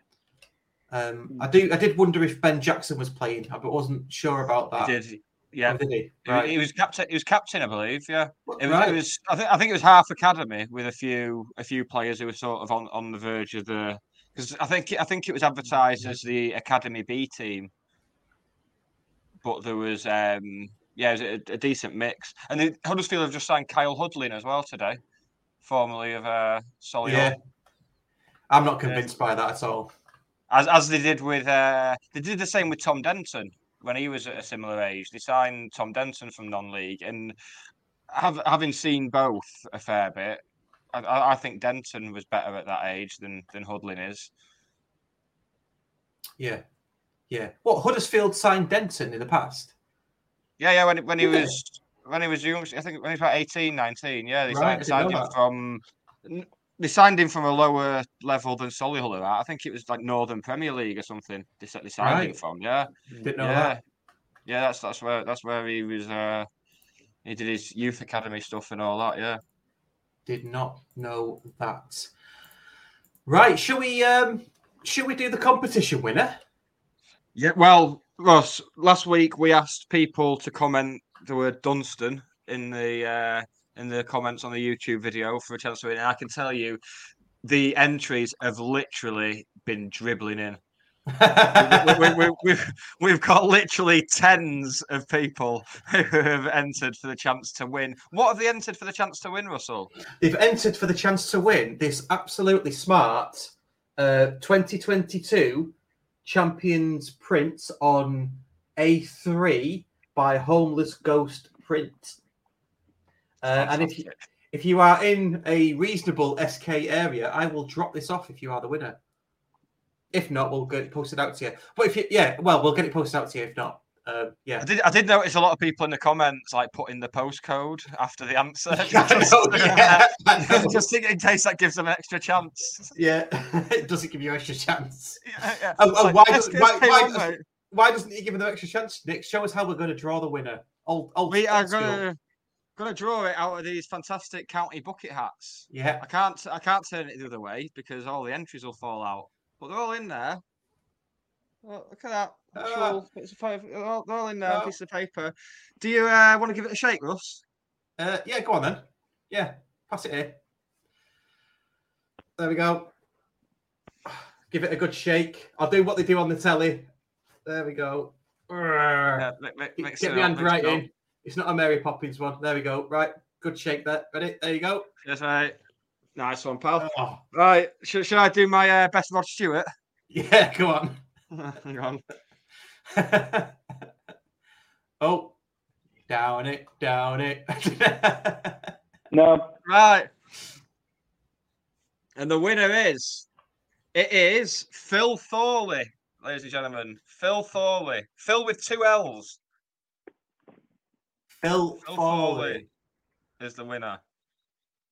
Um, I do. I did wonder if Ben Jackson was playing, but wasn't sure about that.
He did. Yeah.
Oh, did he?
He-
Right.
He was captain. He was captain, I believe. Yeah. It was,
Right.
it was. I think. I think it was half academy with a few. A few players who were sort of on, on the verge of the. Because I think. I think it was advertised as the academy B team. But there was. um Yeah, it was a, a decent mix. And the, Huddersfield have just signed Kyle Hudlin as well today, formerly of uh, Solihull.
Yeah. I'm not convinced by that at all.
As as they did with. Uh, they did the same with Tom Denton when he was at a similar age. They signed Tom Denton from non-league, and have, having seen both a fair bit, I- I, think Denton was better at that age than than Hudlin is.
Yeah, yeah. What Huddersfield signed Denton in the past?
Yeah, yeah. When when he
Yeah.
was when he was young, I think when he was about 18, 19, Yeah, they
Right,
signed, signed him
that.
from. They signed him from a lower level than Solihull. I think it was like Northern Premier League or something. They, signed him
Right.
from. Yeah.
Didn't know
yeah,
that.
yeah, that's that's where that's where he was. Uh, he did his youth academy stuff and all that. Yeah,
Did not know that. Right, shall we? um Shall we do the competition winner?
yeah. Well, Russ, last week we asked people to comment the word Dunstan in the uh, in the comments on the YouTube video for a chance to win. And I can tell you, the entries have literally been dribbling in. we, we, we, we've, we've got literally tens of people who have entered for the chance to win. What have they entered for the chance to win, Russell?
They've entered for the chance to win this absolutely smart uh, 2022 Champions print on A3 by Homeless Ghost Print. Uh, and if you, if you are in a reasonable SK area, I will drop this off if you are the winner. If not, we'll get it posted out to you. But if you, yeah, well, we'll get it posted out to you. If not, uh, yeah.
I did, I did notice a lot of people in the comments like putting the postcode after the answer.
I know, yeah,
just in case that gives them an extra chance.
Yeah, it doesn't give you an extra chance.
Yeah, yeah.
Oh, oh,
Like,
why, does, why, why,
on,
does, why, doesn't he give them an extra chance? Nick, show us how we're going to draw the winner. Old, old,
We are
old school.
Gonna draw it out of these fantastic county bucket hats.
Yeah,
I can't I can't turn it the other way because all the entries will fall out. But they're all in there. Oh, look at that. Actual, it's a five, they're, all, they're all in there,
Oh.
piece of paper. Do you uh, want to give it a shake, Russ?
uh, yeah. Go on then. Yeah, pass it here. There we go. Give it a good shake. I'll do what they do on the telly. There we go.
Yeah, mi- mi-
Get
mix
get
it
my
up,
hand
mix
right
it up.
in. It's not a Mary Poppins one. There we go. Right, good shake there. Ready? There you go.
Yes, mate. Nice one, pal.
Oh,
Right, should, should I do my uh, best Rod Stewart?
yeah, go on.
Hang on.
oh, down it, down it.
No,
Right. And the winner is, it is Phil Thorley, ladies and gentlemen. Phil Thorley. Phil with two L's.
Phil
Phil
Foley.
Thorley is the winner.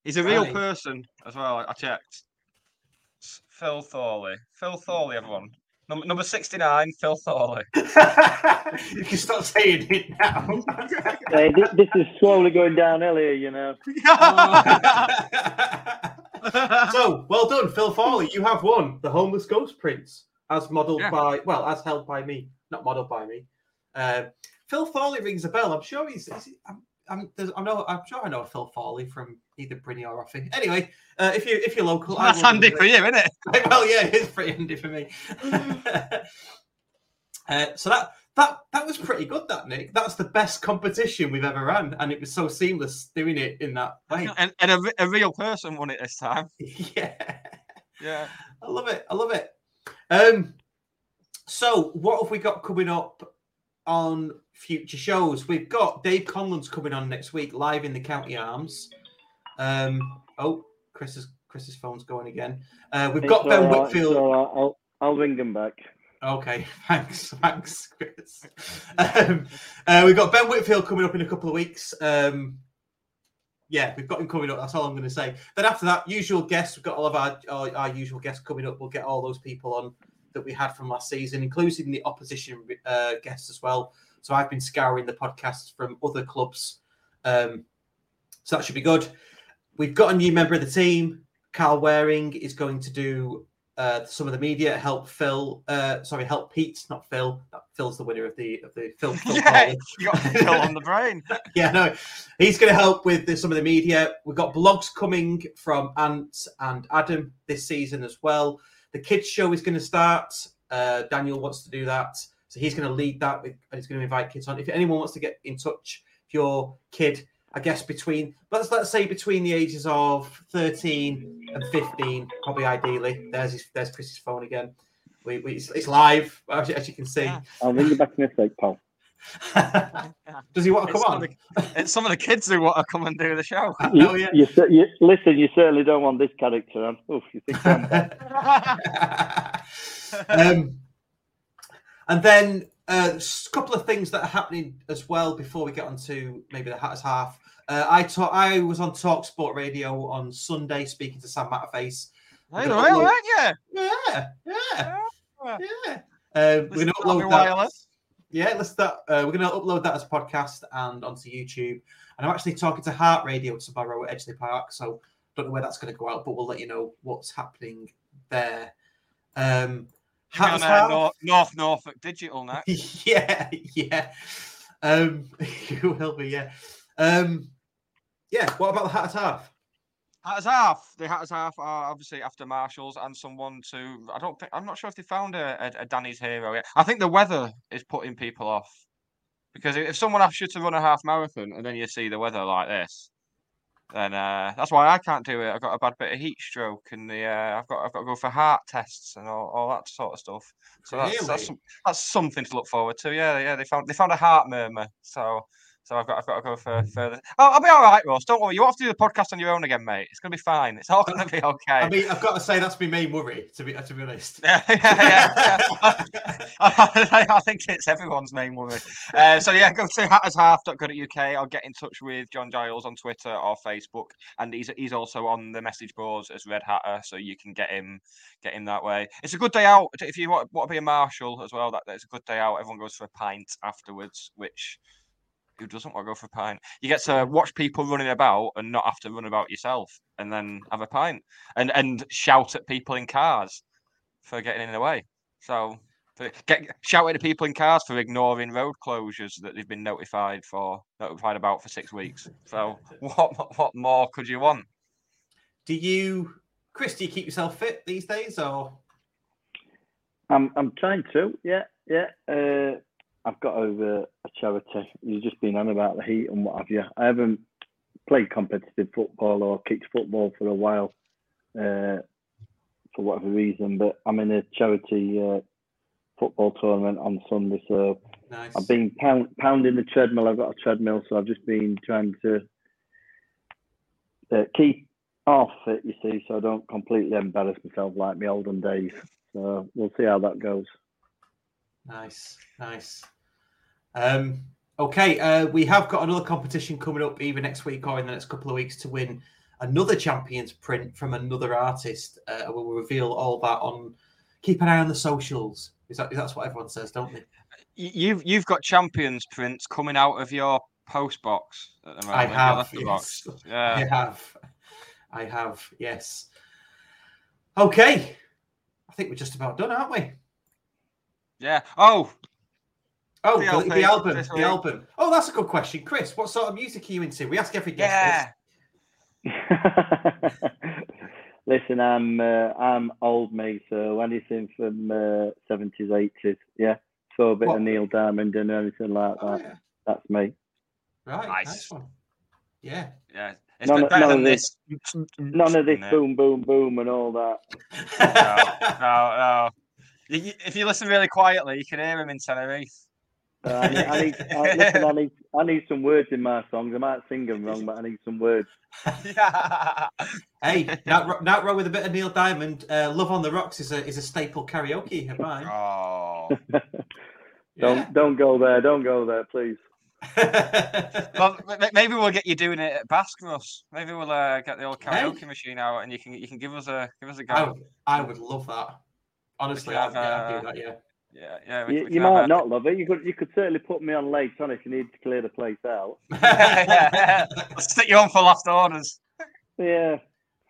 He's a real
Right.
person as well. I- I checked. Phil Thorley. Phil Thorley, everyone. Number, number 69, Phil Thorley.
you can stop saying it now.
hey, this, this is slowly going downhill here, you know.
so well done, Phil Thorley. You have won the Homeless Ghost Prince, as modelled
Yeah.
by well, as held by me, not modelled by me. Uh, Phil Foley rings a bell. I'm sure he's. Is he, I'm, I'm, there's, I know. I'm sure I know Phil Foley from either Brinny or Offie. Anyway, uh, if you if you're local, I
That's handy for you, isn't it?
well, yeah, it's pretty handy for me. uh, so that that that was pretty good. That Nick, that's the best competition we've ever ran, and it was so seamless doing it in that way.
And, and a, a real person won it this time.
yeah,
Yeah.
I love it. I love it. Um, so what have we got coming up on future shows? We've got Dave Conlon's coming on next week, live in the County Arms. Um, oh, Chris's Chris's phone's going again. Uh, we've got Ben
right, it's
Whitfield.
right. I'll, I'll ring them back.
Okay, thanks, thanks, Chris. Um, uh, we've got Ben Whitfield coming up in a couple of weeks. Um, yeah, we've got him coming up. That's all I'm going to say. Then after that, usual guests. We've got all of our, our our usual guests coming up. We'll get all those people on that we had from last season, including the opposition uh, guests as well. So I've been scouring the podcasts from other clubs. Um, so that should be good. We've got a new member of the team. Carl Waring is going to do uh, some of the media. Help Phil. Uh, sorry, help Pete, not Phil. That- Phil's the winner of the of the Phil. Phil
Yeah, you got Phil on the brain.
yeah, no, he's going to help with the, some of the media. We've got blogs coming from Ant and Adam this season as well. The kids show is going to start. Uh, Daniel wants to do that, so he's going to lead that. With, and he's going to invite kids on. If anyone wants to get in touch, if your kid, I guess between let's let's say between the ages of thirteen and fifteen, probably ideally. There's his, there's Chris's phone again. We, we it's, it's live as, you- as you can see.
Yeah.
I'll ring you back in a sec, pal.
Does he want to come
some,
on?
of the, it's some of the kids who want to come and do the show.
You,
Oh, yeah.
you, you, listen, you certainly don't want this character on. Oof, you think I'm
um, and then uh, a couple of things that are happening as well before we get on to maybe the Hatters half. Uh, I ta- I was on Talk Sport Radio on Sunday speaking to Sam Matterface. Know, upload-
weren't you?
Yeah, yeah,
Yeah.
yeah. Um, we're gonna upload that. Yeah, let's that. Uh, we're going to upload that as a podcast and onto YouTube. And I'm actually talking to Heart Radio tomorrow at Edgeley Park, so don't know where that's going to go out, but we'll let you know what's happening there. Um,
You're
Hatters
on, uh,
Half-
North, North Norfolk Digital now.
yeah, yeah. Um, you will be, yeah. Um, yeah. What about the Hatters half?
Hatters half. The Hatters half are obviously after Marshalls and someone to. I don't think. I'm not sure if they found a, a, a Danny's hero yet. I think the weather is putting people off because if someone asks you to run a half marathon and then you see the weather like this, then uh, that's why I can't do it. I've got a bad bit of heat stroke and the uh, I've got I've got to go for heart tests and all, all that sort of stuff. So that's, that's
Really?
that's something to look forward to. Yeah, yeah. They found they found a heart murmur. So so I've got I've got to go for further. Oh, I'll be all right, Russ. Don't worry. You won't have to do the podcast on your own again, mate. It's gonna be fine. It's all gonna be okay.
I mean, I've got to say that's my main worry. To be to be honest.
Yeah, yeah, yeah. I, I think it's everyone's main worry. Uh, so yeah, go to hattershalf.co.uk or get in touch with John Giles on Twitter or Facebook, and he's he's also on the message boards as Red Hatter, so you can get him get him that way. It's a good day out if you want, want to be a marshal as well. That that's a good day out. Everyone goes for a pint afterwards, which. Who doesn't want to go for a pint? You get to watch people running about and not have to run about yourself, and then have a pint and and shout at people in cars for getting in the way. So for, get shouting at the people in cars for ignoring road closures that they've been notified for notified about for six weeks. So what what more could you want?
Do you, Chris? Do you keep yourself fit these days, or
I'm I'm trying to, yeah, yeah. Uh, I've got over a charity. You've just been on about the heat and what have you. I haven't played competitive football or kicked football for a while, uh, for whatever reason. But I'm in a charity uh, football tournament on Sunday, so
nice?
I've been pound, pounding the treadmill. I've got a treadmill, so I've just been trying to uh, keep off it, you see, so I don't completely embarrass myself like my olden days. So we'll see how that goes.
Nice, nice. Um, okay, uh, we have got another competition coming up either next week or in the next couple of weeks to win another champions print from another artist. Uh, we'll reveal all that on. Keep an eye on the socials. Is that that's what everyone says, don't they?
You've you've got champions prints coming out of your post box at the moment.
I have, yes.
Yeah.
I have. I have. Yes. Okay. I think we're just about done, aren't we?
Yeah. Oh,
Oh,
The
the,
LP
the album. The
week.
album. Oh, that's a good question, Chris. What sort of music are you into? We ask every guest.
yeah.
Listen, I'm uh, I'm old me, so anything from uh, seventies, eighties, yeah. So a bit
What?
of Neil Diamond and anything like
This. Oh,
that.
yeah.
That's me.
Right.
Nice.
Nice one. Yeah.
Yeah. It's
None of-
better
none
than
of
this.
None of this
No.
boom, boom, boom, and all that.
No, no, no. You- you- If you listen really quietly, you can hear him in Tenerife.
Uh, I, need, I, need, I, listen, I need I need some words in my songs. I might sing them wrong, but I need some words.
yeah.
hey, not, ro- not wrong with a bit of Neil Diamond. Uh, Love on the Rocks is a is a staple karaoke of mine.
Oh.
Don't don't go there. Don't go there, please.
Well, m- m- maybe we'll get you doing it at Basque, Russ. Maybe we'll uh, get the old
Hey.
karaoke machine out, and you can you can give us a give us a go.
I, would, I would love that. Honestly, I'd,
have,
yeah, I'd do
uh,
that. Yeah.
Yeah, yeah. we-
You,
we
you might not love it. You could you could certainly put me on late on if you need to clear the place out.
Let's stick you on for last orders.
Yeah.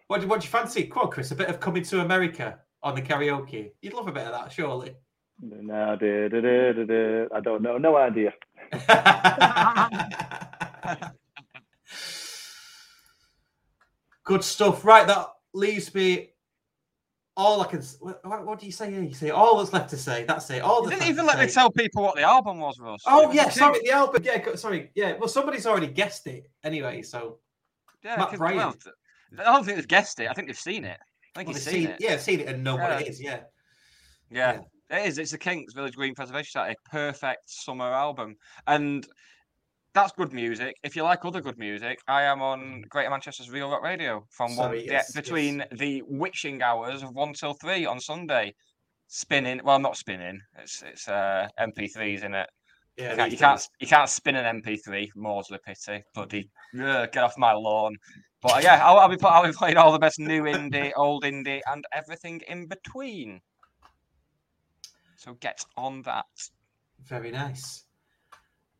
What do, what do you fancy? Come on, Chris. A bit of coming to America on the karaoke. You'd love a bit of that, surely.
No, da, da, da, da, da. I don't know. No idea.
Good stuff. Right, that leaves me all I can. What, what do you say here? You say all that's left to say. That's it. All
You didn't even let me tell people what the album was, Russ.
Oh yeah, sorry, the album. Yeah, sorry. Yeah, well, somebody's already guessed it anyway. So
Yeah,
Matt Bryant.
well, I don't think they've guessed it. I think they've seen it. I think
well, they've
seen
seen,
it.
yeah, seen it and know what it
Yeah.
is. Yeah.
Yeah, it is. It's the Kinks Village Green Preservation Society. Perfect summer album. And that's good music. If you like other good music, I am on Greater Manchester's Real Rock Radio from one
Sorry,
yeah,
yes,
between the witching hours of one till three on Sunday. Spinning, well, not spinning. It's it's uh, MP3s in it.
Yeah.
You can't, you can't you can't spin an MP3. More's the pity. Bloody ugh, get off my lawn. But uh, yeah, I'll, I'll be put- I'll be playing all the best new indie, old indie, and everything in between. So get on that.
Very nice.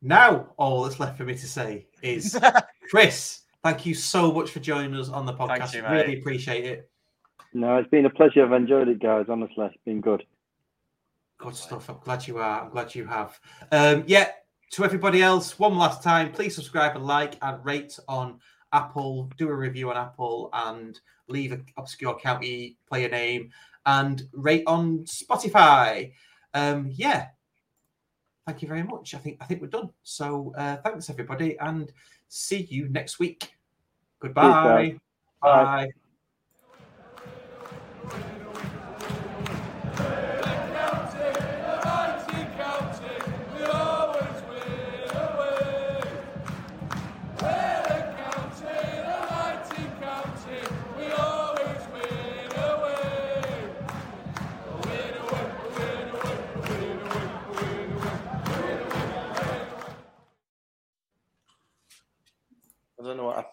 Now, all that's left for me to say is, Chris, thank you so much for joining us on the podcast.
you,
really appreciate it.
No, it's been a pleasure. I've enjoyed it, guys. Honestly, it's been good.
Good stuff. I'm glad you are. I'm glad you have. Um, yeah, to everybody else, one last time, please subscribe and like and rate on
Apple, do a review on Apple, and leave an obscure county player name, and rate on Spotify. Um, yeah, thank you very much. I think I think we're done. So uh, thanks everybody, and see you next week. Goodbye.
guys.
Bye.
I